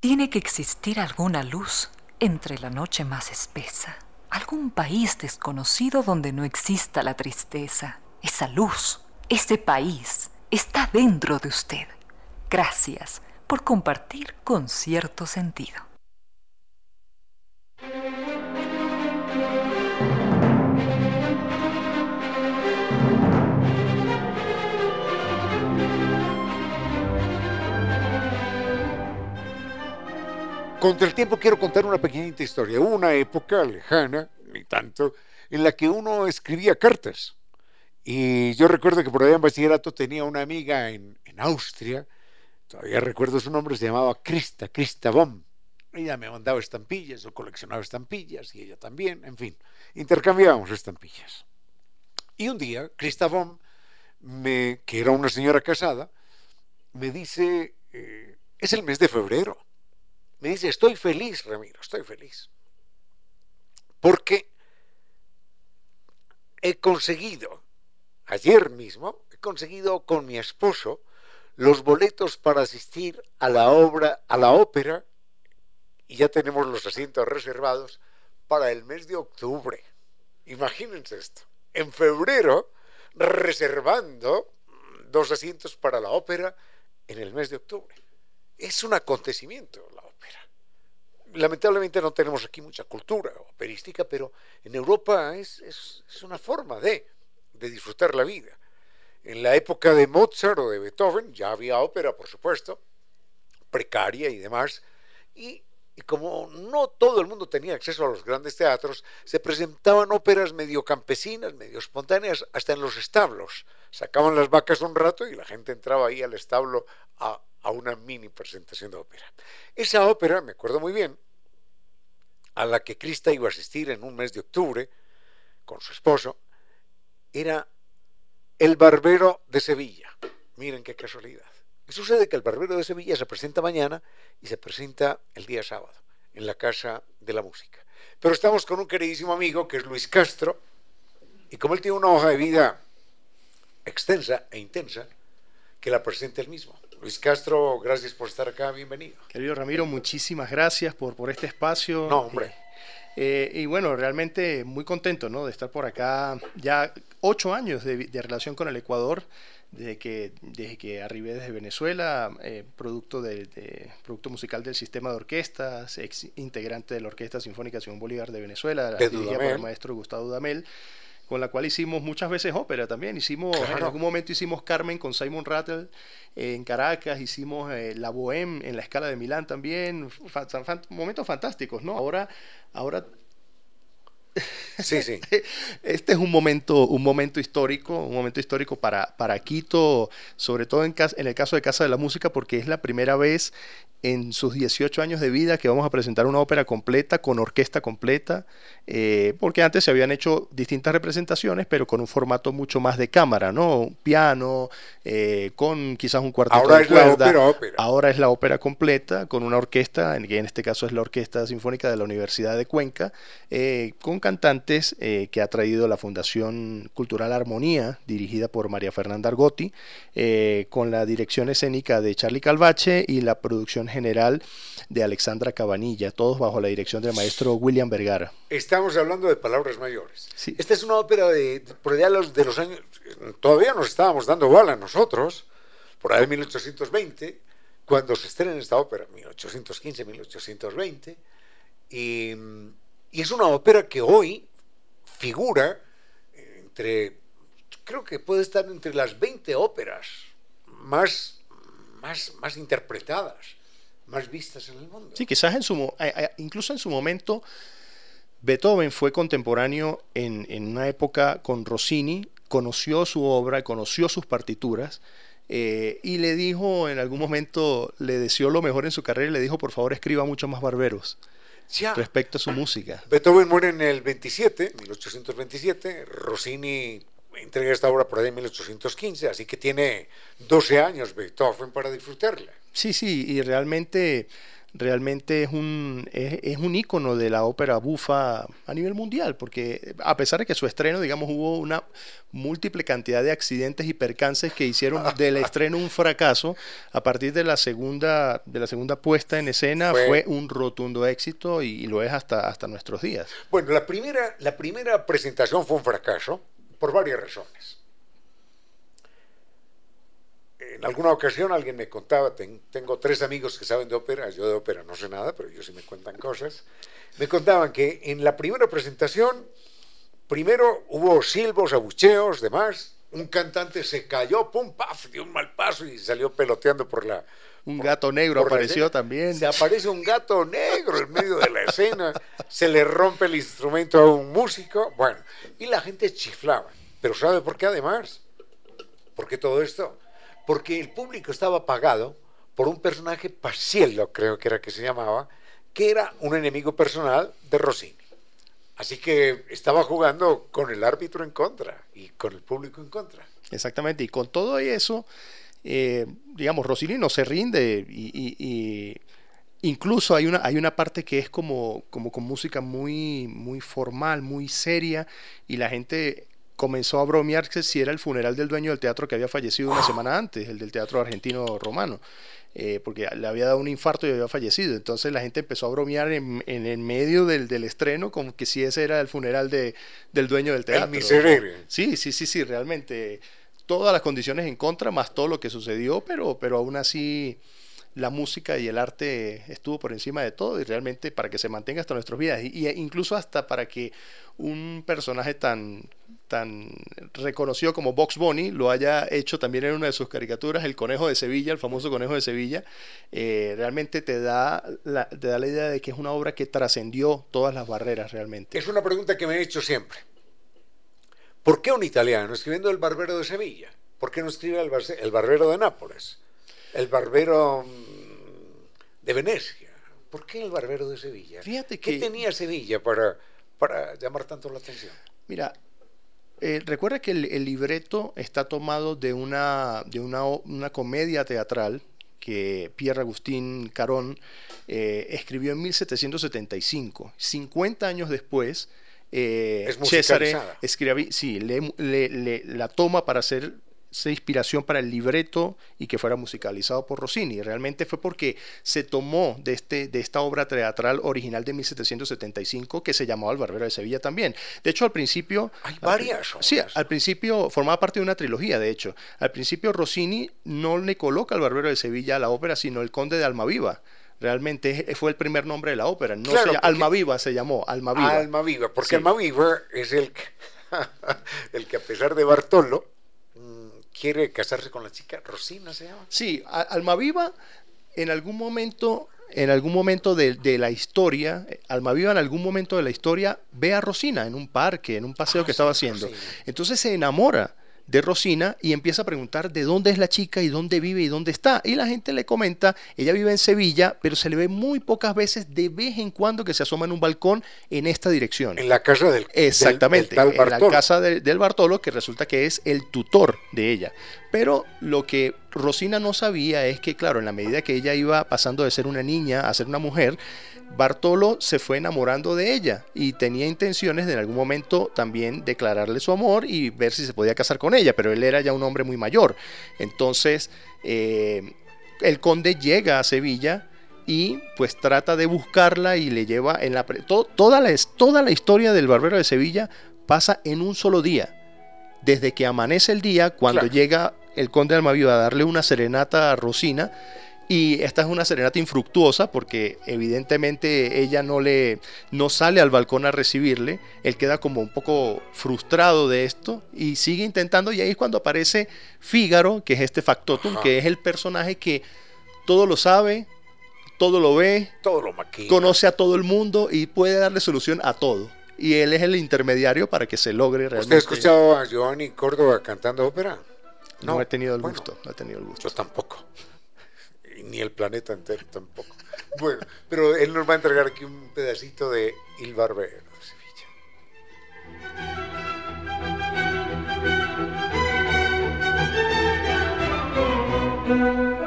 Speaker 4: Tiene que existir alguna luz entre la noche más espesa, algún país desconocido donde no exista la tristeza. Esa luz, ese país, está dentro de usted. Gracias por compartir con cierto sentido.
Speaker 1: Contra el tiempo quiero contar una pequeñita historia. Una época lejana, ni tanto, en la que uno escribía cartas. Y yo recuerdo que por allá en bachillerato tenía una amiga en, Austria, todavía recuerdo su nombre, se llamaba Krista, Krista Baum. Ella me mandaba estampillas, yo coleccionaba estampillas y ella también, en fin, intercambiábamos estampillas. Y un día, Krista Baum, me, que era una señora casada, me dice, eh, es el mes de febrero me dice, estoy feliz, Ramiro, estoy feliz. Porque he conseguido, ayer mismo, he conseguido con mi esposo los boletos para asistir a la obra, a la ópera, y ya tenemos los asientos reservados para el mes de octubre. Imagínense esto. En febrero, reservando dos asientos para la ópera en el mes de octubre. Es un acontecimiento lamentablemente no tenemos aquí mucha cultura operística, pero en Europa es, una forma de, disfrutar la vida. En la época de Mozart o de Beethoven ya había ópera, por supuesto, precaria y demás, y, y, como no todo el mundo tenía acceso a los grandes teatros, se presentaban óperas medio campesinas, medio espontáneas, hasta en los establos. Sacaban las vacas un rato y la gente entraba ahí al establo a, a una mini presentación de ópera. Esa ópera, me acuerdo muy bien, a la que Krista iba a asistir en un mes de octubre con su esposo, era El Barbero de Sevilla. Miren qué casualidad. Y sucede que el Barbero de Sevilla se presenta mañana y se presenta el día sábado en la Casa de la Música. Pero estamos con un queridísimo amigo que es Luis Castro y como él tiene una hoja de vida extensa e intensa, que la presente él mismo. Luis Castro, gracias por estar acá, bienvenido.
Speaker 10: Querido Ramiro, muchísimas gracias por, por este espacio.
Speaker 1: No, hombre.
Speaker 10: Eh, y bueno, realmente muy contento ¿no? de estar por acá. Ya ocho años de, relación con el Ecuador, desde que, desde que arribé desde Venezuela, eh, producto, de, producto musical del sistema de orquestas, ex integrante de la Orquesta Sinfónica Simón Bolívar de Venezuela, dirigida por el maestro Gustavo Dudamel con la cual hicimos muchas veces ópera también. Hicimos, en algún momento hicimos Carmen con Simon Rattle en Caracas, hicimos eh, La Bohème en la escala de Milán también, momentos fantásticos, ¿no? Ahora, ahora
Speaker 1: Sí, sí.
Speaker 10: Este es un momento, un momento histórico, un momento histórico para, para Quito, sobre todo en, en el caso de Casa de la Música, porque es la primera vez en sus 18 años de vida que vamos a presentar una ópera completa, con orquesta completa, eh, porque antes se habían hecho distintas representaciones, pero con un formato mucho más de cámara, ¿no? piano, eh, con quizás un cuarteto
Speaker 1: Ahora es la ópera,
Speaker 10: Ahora es la ópera completa, con una orquesta, que en este caso es la Orquesta Sinfónica de la Universidad de Cuenca, eh, con cantantes eh, que ha traído la Fundación Cultural Armonía, dirigida por María Fernanda Argotti, eh, con la dirección escénica de Charlie Calvache y la producción general de Alexandra Cabanilla, todos bajo la dirección del maestro William Vergara.
Speaker 1: Estamos hablando de palabras mayores. Esta es una ópera de, por allá de los años, todavía nos estábamos dando bala nosotros, por ahí en 1820, cuando se estrena esta ópera, 1815, 1820, y, y es una ópera que hoy figura entre, creo que puede estar entre las 20 óperas más, más, más interpretadas, más vistas en el mundo.
Speaker 10: Sí, quizás en incluso en su momento, Beethoven fue contemporáneo en, en una época con Rossini, conoció su obra, conoció sus partituras, eh, y le dijo en algún momento, le deseó lo mejor en su carrera y le dijo, por favor, escriba mucho más barberos respecto a su música.
Speaker 1: Beethoven muere en el 27, 1827, Rossini entrega esta obra por ahí en 1815, así que tiene 12 años Beethoven para disfrutarla.
Speaker 10: Sí, sí, y realmente realmente es un, es, un ícono de la ópera bufa a nivel mundial, porque a pesar de que su estreno, digamos, hubo una múltiple cantidad de accidentes y percances que hicieron del estreno un fracaso, a partir de la segunda, de la segunda puesta en escena fue, un rotundo éxito y, lo es hasta, hasta nuestros días.
Speaker 1: Bueno, la primera, la primera presentación fue un fracaso por varias razones en alguna ocasión alguien me contaba, tengo tres amigos que saben de ópera, yo de ópera no sé nada, pero ellos sí me cuentan cosas, me contaban que en la primera presentación, primero hubo silbos, abucheos, demás, un cantante se cayó, pum, paf, dio un mal paso y salió peloteando por la...
Speaker 10: Un gato negro apareció también.
Speaker 1: Se aparece un gato negro en medio de la escena, se le rompe el instrumento a un músico, bueno, y la gente chiflaba. Pero ¿sabe por qué además? ¿Por qué todo esto? Porque el público estaba pagado por un personaje Paciello, creo que era que se llamaba, que era un enemigo personal de Rossini. Así que estaba jugando con el árbitro en contra y con el público en contra.
Speaker 10: Exactamente, y con todo eso, eh, digamos, Rossini no se rinde y, incluso hay una, hay una parte que es como, como con música muy, muy formal, muy seria, y la gente comenzó a bromearse si era el funeral del dueño del teatro que había fallecido una semana antes, el del teatro argentino romano, eh, porque le había dado un infarto y había fallecido. Entonces la gente empezó a bromear en, el medio del, estreno como que si ese era el funeral de, del dueño del teatro.
Speaker 1: El
Speaker 10: Sí, sí, sí, sí, realmente. Todas las condiciones en contra, más todo lo que sucedió, pero, pero aún así la música y el arte estuvo por encima de todo y realmente para que se mantenga hasta nuestros días y, incluso hasta para que un personaje tan tan reconocido como Box Bunny lo haya hecho también en una de sus caricaturas, el conejo de Sevilla, el famoso conejo de Sevilla, eh, realmente te da, la, te da la idea de que es una obra que trascendió todas las barreras realmente.
Speaker 1: Es una pregunta que me he hecho siempre. ¿Por qué un italiano escribiendo El Barbero de Sevilla? ¿Por qué no escribe El, Barbero de Nápoles? El Barbero mm, de Venecia. ¿Por qué el Barbero de Sevilla?
Speaker 10: Fíjate
Speaker 1: que... ¿Qué tenía Sevilla para, para llamar tanto la atención?
Speaker 10: Mira, eh, recuerda que el, libreto está tomado de una, de una, comedia teatral que Pierre Agustín Carón eh, escribió en 1775. 50 años después,
Speaker 1: eh, César
Speaker 10: sí, la toma para hacer esa inspiración para el libreto y que fuera musicalizado por Rossini. Realmente fue porque se tomó de, este, de esta obra teatral original de 1775 que se llamaba El Barbero de Sevilla también. De hecho, al principio...
Speaker 1: Hay varias.
Speaker 10: sí, al principio formaba parte de una trilogía, de hecho. Al principio Rossini no le coloca al Barbero de Sevilla a la ópera, sino el Conde de Almaviva realmente fue el primer nombre de la ópera. No se, Almaviva se llamó, Almaviva.
Speaker 1: Almaviva, porque Almaviva es el el que a pesar de Bartolo quiere casarse con la chica, Rosina se llama.
Speaker 10: Sí, Almaviva en algún momento, en algún momento de, la historia, Almaviva en algún momento de la historia ve a Rosina en un parque, en un paseo ah, que estaba haciendo. Entonces se enamora de Rosina y empieza a preguntar de dónde es la chica y dónde vive y dónde está. Y la gente le comenta, ella vive en Sevilla, pero se le ve muy pocas veces, de vez en cuando que se asoma en un balcón en esta dirección.
Speaker 1: En la casa del
Speaker 10: Exactamente, en la casa del Bartolo, que resulta que es el tutor de ella. Pero lo que Rosina no sabía es que, claro, en la medida que ella iba pasando de ser una niña a ser una mujer, Bartolo se fue enamorando de ella y tenía intenciones de en algún momento también declararle su amor y ver si se podía casar con ella, pero él era ya un hombre muy mayor. Entonces, eh, el conde llega a Sevilla y pues trata de buscarla y le lleva en la... toda, la, toda la historia del Barbero de Sevilla pasa en un solo día. Desde que amanece el día, cuando llega el conde de Almaviva a darle una serenata a Rosina, y esta es una serenata infructuosa porque evidentemente ella no le no sale al balcón a recibirle. Él queda como un poco frustrado de esto y sigue intentando y ahí es cuando aparece Fígaro, que es este factotum, que es el personaje que todo lo sabe, todo lo ve,
Speaker 1: todo lo
Speaker 10: conoce a todo el mundo y puede darle solución a todo. Y él es el intermediario para que se logre realmente.
Speaker 1: ¿Usted ha escuchado a Giovanni Córdoba cantando ópera?
Speaker 10: No, he tenido el gusto, no he tenido el gusto.
Speaker 1: Yo tampoco ni el planeta entero tampoco. Bueno, pero él nos va a entregar aquí un pedacito de Il Barbero de Sevilla.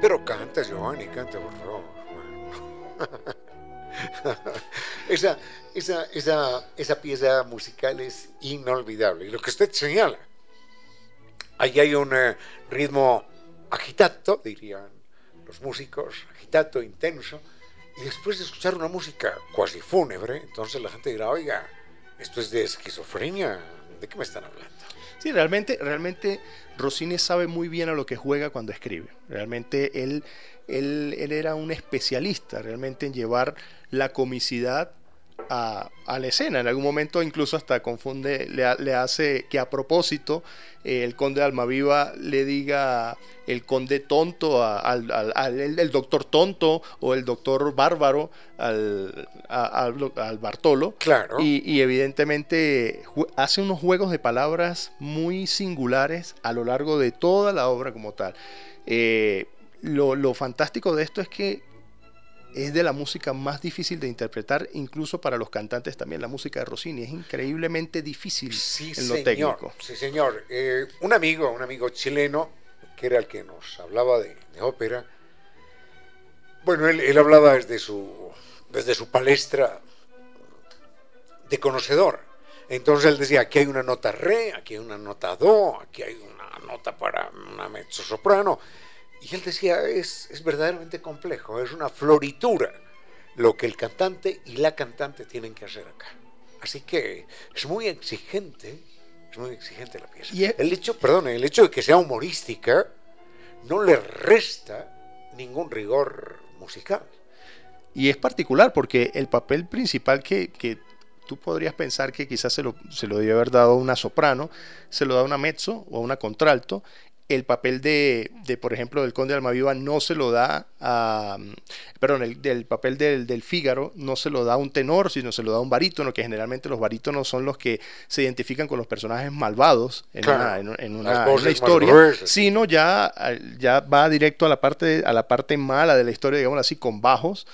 Speaker 1: Pero canta, Giovanni, canta, por favor. esa, esa, esa, esa pieza musical es inolvidable. Y lo que usted señala, ahí hay un eh, ritmo agitato, dirían los músicos, agitato, intenso, y después de escuchar una música cuasi fúnebre, entonces la gente dirá, oiga, esto es de esquizofrenia, ¿de qué me están hablando?
Speaker 10: Sí, realmente, realmente Rossini sabe muy bien a lo que juega cuando escribe. Realmente él, él, él era un especialista realmente en llevar la comicidad a, la escena. En algún momento incluso hasta confunde, le, hace que a propósito eh, el conde de Almaviva le diga el conde tonto al, el, doctor tonto o el doctor bárbaro al, al Bartolo.
Speaker 1: Claro.
Speaker 10: Y, evidentemente hace unos juegos de palabras muy singulares a lo largo de toda la obra como tal. Eh, lo, lo fantástico de esto es que es de la música más difícil de interpretar, incluso para los cantantes también. La música de Rossini es increíblemente difícil en lo técnico.
Speaker 1: Sí, señor. Eh, un amigo, un amigo chileno, que era el que nos hablaba de, ópera, bueno, él, hablaba desde su, desde su palestra de conocedor. Entonces él decía, aquí hay una nota re, aquí hay una nota do, aquí hay una nota para una mezzo soprano y él decía, es, es verdaderamente complejo, es una floritura lo que el cantante y la cantante tienen que hacer acá. Así que es muy exigente, es muy exigente la pieza. Y el hecho, perdón, el hecho de que sea humorística no le resta ningún rigor musical.
Speaker 10: Y es particular porque el papel principal que, que tú podrías pensar que quizás se lo, se lo debe haber dado a una soprano, se lo da a una mezzo o a una contralto, el papel de, por ejemplo, del conde de Almaviva no se lo da a, perdón, el, del papel del, del, Fígaro no se lo da a un tenor, sino se lo da a un barítono, que generalmente los barítonos son los que se identifican con los personajes malvados en una, en, una, historia, sino ya, ya va directo a la, parte, a la parte mala de la historia, digamos así, con bajos,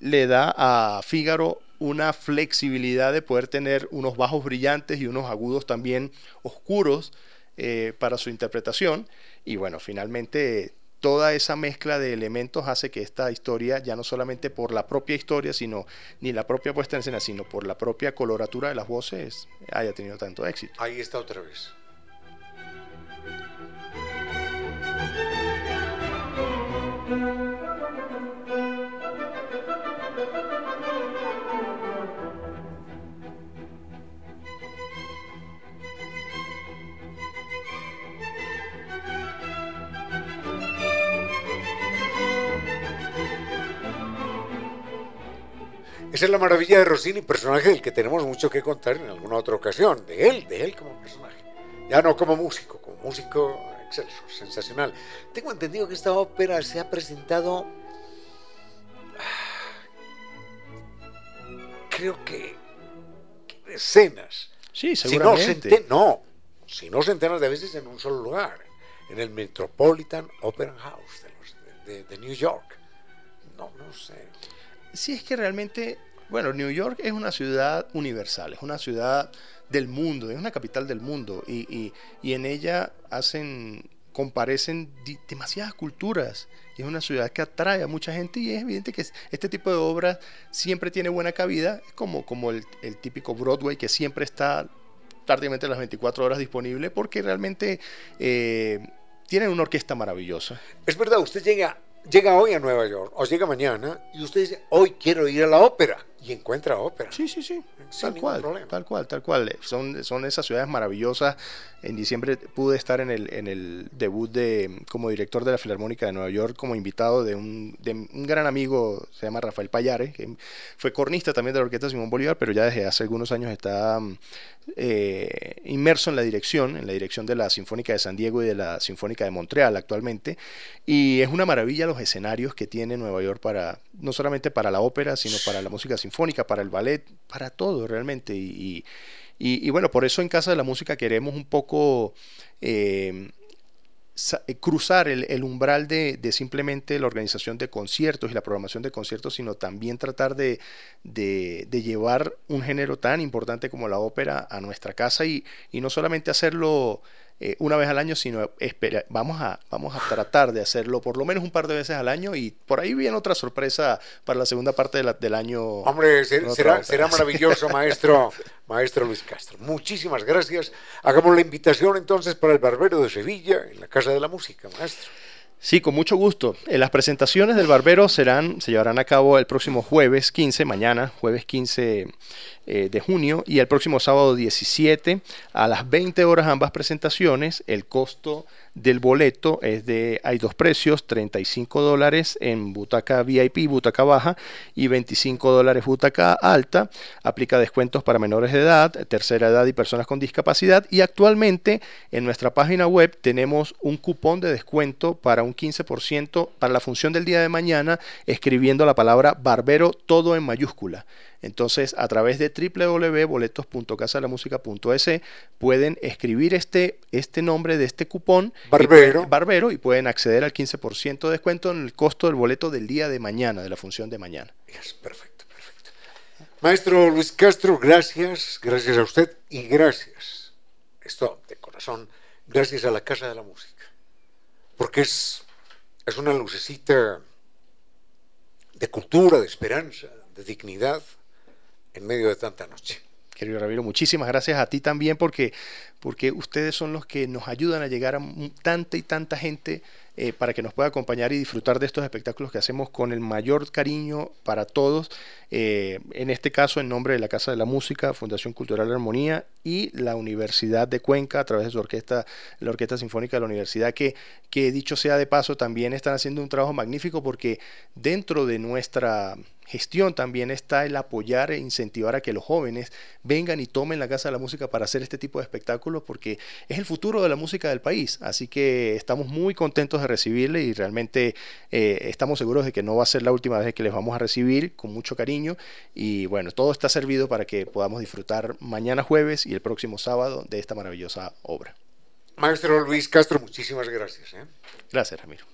Speaker 10: le da a Fígaro una flexibilidad de poder tener unos bajos brillantes y unos agudos también oscuros, eh, para su interpretación. Y bueno, finalmente toda esa mezcla de elementos hace que esta historia, ya no solamente por la propia historia, sino ni la propia puesta en escena, sino por la propia coloratura de las voces, haya tenido tanto éxito.
Speaker 1: Ahí está otra vez. Esa es la maravilla de Rossini, personaje del que tenemos mucho que contar en alguna otra ocasión, de él, de él como personaje. Ya no como músico, como músico excelso, sensacional. Tengo entendido que esta ópera se ha presentado, creo que decenas.
Speaker 10: Sí,
Speaker 1: seguramente. Si no, no, si no centenas de veces en un solo lugar, en el Metropolitan Opera House de, de New York. No, no sé.
Speaker 10: Sí, es que realmente, bueno, New York es una ciudad universal, es una ciudad del mundo, es una capital del mundo y, en ella hacen, comparecen demasiadas culturas. Y es una ciudad que atrae a mucha gente y es evidente que este tipo de obras siempre tiene buena cabida, como, como el, típico Broadway que siempre está prácticamente las 24 horas disponible porque realmente eh, tienen una orquesta maravillosa.
Speaker 1: Es verdad, usted llega llega hoy a Nueva York o llega mañana y usted dice, hoy quiero ir a la ópera y encuentra ópera.
Speaker 10: Sí, sí, sí, tal cual, tal cual, tal cual. Son, son esas ciudades maravillosas. En diciembre pude estar en el, en el debut de como director de la Filarmónica de Nueva York como invitado de un, de un gran amigo, se llama Rafael Payare, que fue cornista también de la Orquesta Simón Bolívar, pero ya desde hace algunos años está eh, inmerso en la dirección, en la dirección de la Sinfónica de San Diego y de la Sinfónica de Montreal actualmente. Y es una maravilla los escenarios que tiene Nueva York para, no solamente para la ópera, sino para la música sinfónica, para el ballet, para todo realmente. Y, bueno, por eso en Casa de la Música queremos un poco... Eh, eh, cruzar el, umbral de, simplemente la organización de conciertos y la programación de conciertos, sino también tratar de, llevar un género tan importante como la ópera a nuestra casa y no solamente hacerlo eh, una vez al año, sino espera, vamos, a, vamos a tratar de hacerlo por lo menos un par de veces al año y por ahí viene otra sorpresa para la segunda parte del año.
Speaker 1: Hombre, será, será maravilloso, maestro, maestro Luis Castro. Muchísimas gracias. Hagamos la invitación entonces para el Barbero de Sevilla, en la Casa de la Música, maestro.
Speaker 10: Sí, con mucho gusto. Eh, las presentaciones del Barbero serán, se llevarán a cabo el próximo jueves 15, mañana, jueves 15 eh, de junio, y el próximo sábado 17 a las 20 horas ambas presentaciones. El costo del boleto es de, hay dos precios, 35 dólares en butaca VIP, butaca baja, y 25 dólares butaca alta. Aplica descuentos para menores de edad, tercera edad y personas con discapacidad. Y actualmente en nuestra página web tenemos un cupón de descuento para un 15% para la función del día de mañana, escribiendo la palabra barbero todo en mayúscula. Entonces, a través de www.boletos.casalamusica.es pueden escribir este, este nombre de este cupón
Speaker 1: Barbero.
Speaker 10: Y, Barbero y pueden acceder al 15% de descuento en el costo del boleto del día de mañana, de la función de mañana.
Speaker 1: perfecto, perfecto. Maestro Luis Castro, gracias, gracias a usted y gracias, esto de corazón, gracias a la Casa de la Música, porque es, es una lucecita de cultura, de esperanza, de dignidad en medio de tanta noche.
Speaker 10: Querido Ramiro, muchísimas gracias a ti también porque, porque ustedes son los que nos ayudan a llegar a tanta y tanta gente eh, para que nos pueda acompañar y disfrutar de estos espectáculos que hacemos con el mayor cariño para todos. Eh, en este caso, en nombre de la Casa de la Música, Fundación Cultural Armonía y la Universidad de Cuenca, a través de su orquesta, la Orquesta Sinfónica de la Universidad, que, que dicho sea de paso, también están haciendo un trabajo magnífico porque dentro de nuestra gestión también está el apoyar e incentivar a que los jóvenes vengan y tomen la Casa de la Música para hacer este tipo de espectáculos porque es el futuro de la música del país. Así que estamos muy contentos de recibirle y realmente eh, estamos seguros de que no va a ser la última vez que les vamos a recibir con mucho cariño. Y bueno, todo está servido para que podamos disfrutar mañana jueves y el próximo sábado de esta maravillosa obra.
Speaker 1: Maestro Luis Castro, muchísimas gracias. ¿eh?
Speaker 10: Gracias, Ramiro.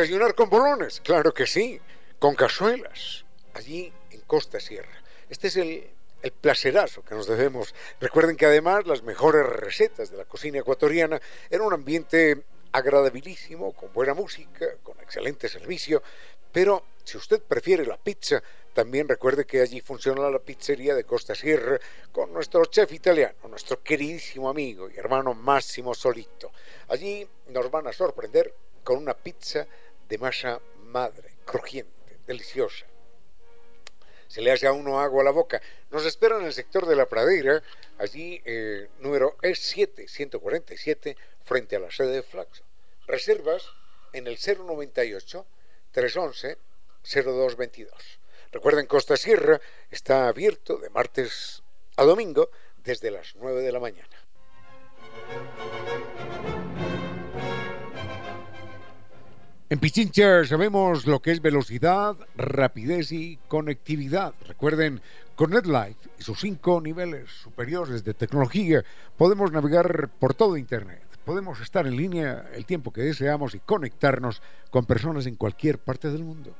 Speaker 1: Desayunar con bolones, claro que sí, con cazuelas, allí en Costa Sierra. Este es el, el placerazo que nos debemos. Recuerden que además las mejores recetas de la cocina ecuatoriana en un ambiente agradabilísimo, con buena música, con excelente servicio, pero si usted prefiere la pizza, también recuerde que allí funciona la pizzería de Costa Sierra con nuestro chef italiano, nuestro queridísimo amigo y hermano Máximo Solito. Allí nos van a sorprender con una pizza de masa madre, crujiente, deliciosa. Se le hace a uno agua a la boca. Nos espera en el sector de la pradera, allí eh, número E7, 147, frente a la sede de Flaxo. Reservas en el 098 311 0222.
Speaker 11: Recuerden, Costa Sierra está abierto de martes a domingo desde las 9 de la mañana.
Speaker 1: En Pichincha sabemos lo que es velocidad, rapidez y conectividad. Recuerden, con NetLife y sus cinco niveles superiores de tecnología, podemos navegar por todo Internet. Podemos estar en línea el tiempo que deseamos y conectarnos con personas en cualquier parte del mundo.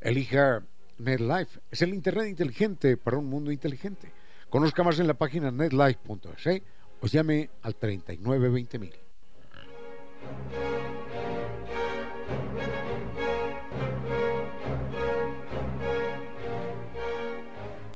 Speaker 1: Elija NetLife. Es el Internet inteligente para un mundo inteligente. Conozca más en la página netlife.es o llame al 3920.000.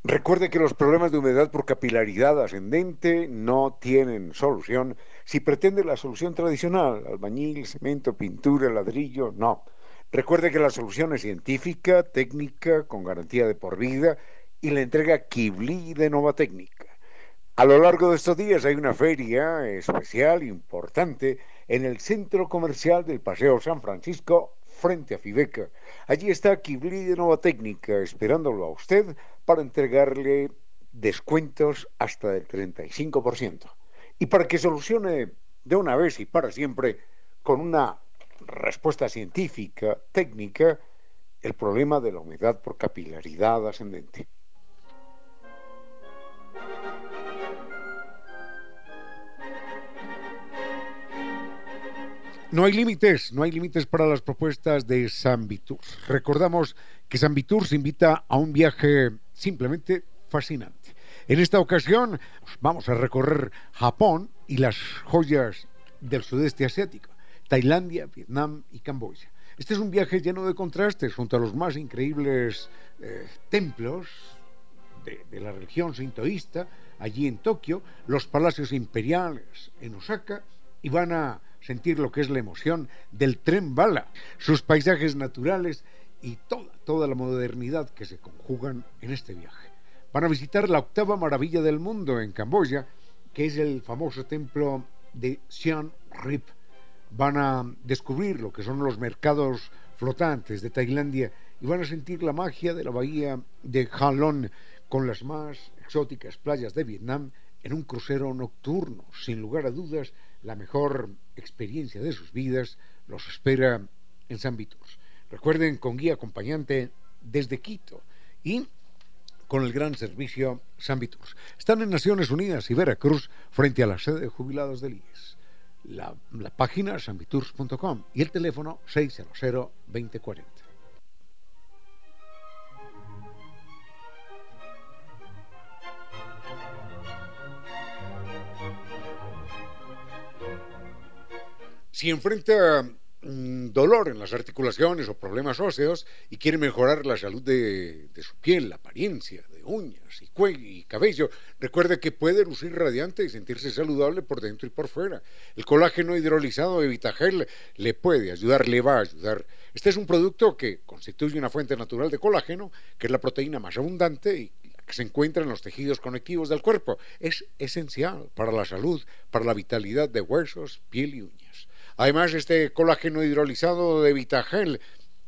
Speaker 1: Recuerde que los problemas de humedad por capilaridad ascendente no tienen solución. Si pretende la solución tradicional, albañil, cemento, pintura, ladrillo, no. Recuerde que la solución es científica, técnica, con garantía de por vida y la entrega Kibli de Nova Técnica. A lo largo de estos días hay una feria especial importante en el centro comercial del Paseo San Francisco frente a Fibeca. Allí está Kibli de Nova Técnica esperándolo a usted para entregarle descuentos hasta del 35%. Y para que solucione de una vez y para siempre con una respuesta científica, técnica, el problema de la humedad por capilaridad ascendente. No hay límites, no hay límites para las propuestas de San Vitur. Recordamos que San Vitur se invita a un viaje simplemente fascinante. En esta ocasión vamos a recorrer Japón y las joyas del sudeste asiático, Tailandia, Vietnam y Camboya. Este es un viaje lleno de contrastes junto a los más increíbles eh, templos de, de la religión sintoísta allí en Tokio, los palacios imperiales en Osaka y van a sentir lo que es la emoción del tren bala, sus paisajes naturales y toda, la modernidad que se conjugan en este viaje. Van a visitar la octava maravilla del mundo en Camboya, que es el famoso templo de Siem Reap. Van a descubrir lo que son los mercados flotantes de Tailandia y van a sentir la magia de la bahía de Halong con las más exóticas playas de Vietnam en un crucero nocturno. Sin lugar a dudas, la mejor experiencia de sus vidas los espera en San Vitus. Recuerden, con guía acompañante desde Quito y con el gran servicio San Vitus. Están en Naciones Unidas y Veracruz frente a la sede de jubilados del IES. La, página sanviturs.com y el teléfono 600-2040. Si enfrenta dolor en las articulaciones o problemas óseos y quiere mejorar la salud de, su piel, la apariencia, de uñas y cuello y cabello, recuerde que puede lucir radiante y sentirse saludable por dentro y por fuera. El colágeno hidrolizado de Vitagel le puede ayudar, le va a ayudar. Este es un producto que constituye una fuente natural de colágeno, que es la proteína más abundante y que se encuentra en los tejidos conectivos del cuerpo. Es esencial para la salud, para la vitalidad de huesos, piel y uñas. Además, este colágeno hidrolizado de Vitagel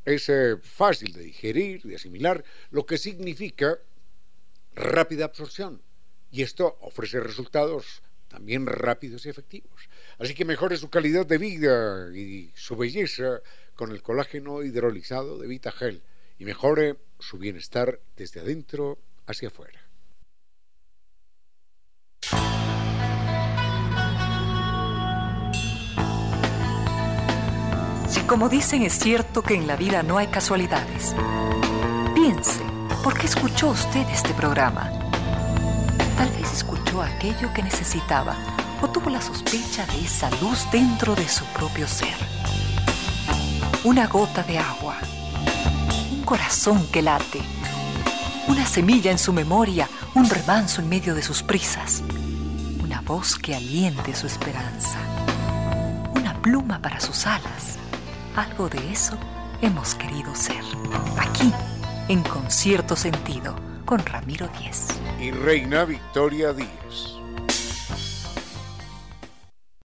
Speaker 1: es eh, fácil de digerir, de asimilar, lo que significa rápida absorción. Y esto ofrece resultados también rápidos y efectivos. Así que mejore su calidad de vida y su belleza con el colágeno hidrolizado de Vitagel y mejore su bienestar desde adentro hacia afuera.
Speaker 4: Si como dicen es cierto que en la vida no hay casualidades, piense, ¿por qué escuchó usted este programa? Tal vez escuchó aquello que necesitaba o tuvo la sospecha de esa luz dentro de su propio ser. Una gota de agua, un corazón que late, una semilla en su memoria, un remanso en medio de sus prisas, una voz que aliente su esperanza, una pluma para sus alas algo de eso hemos querido ser. Aquí, en Concierto Sentido, con Ramiro Díez.
Speaker 11: Y Reina Victoria Díez.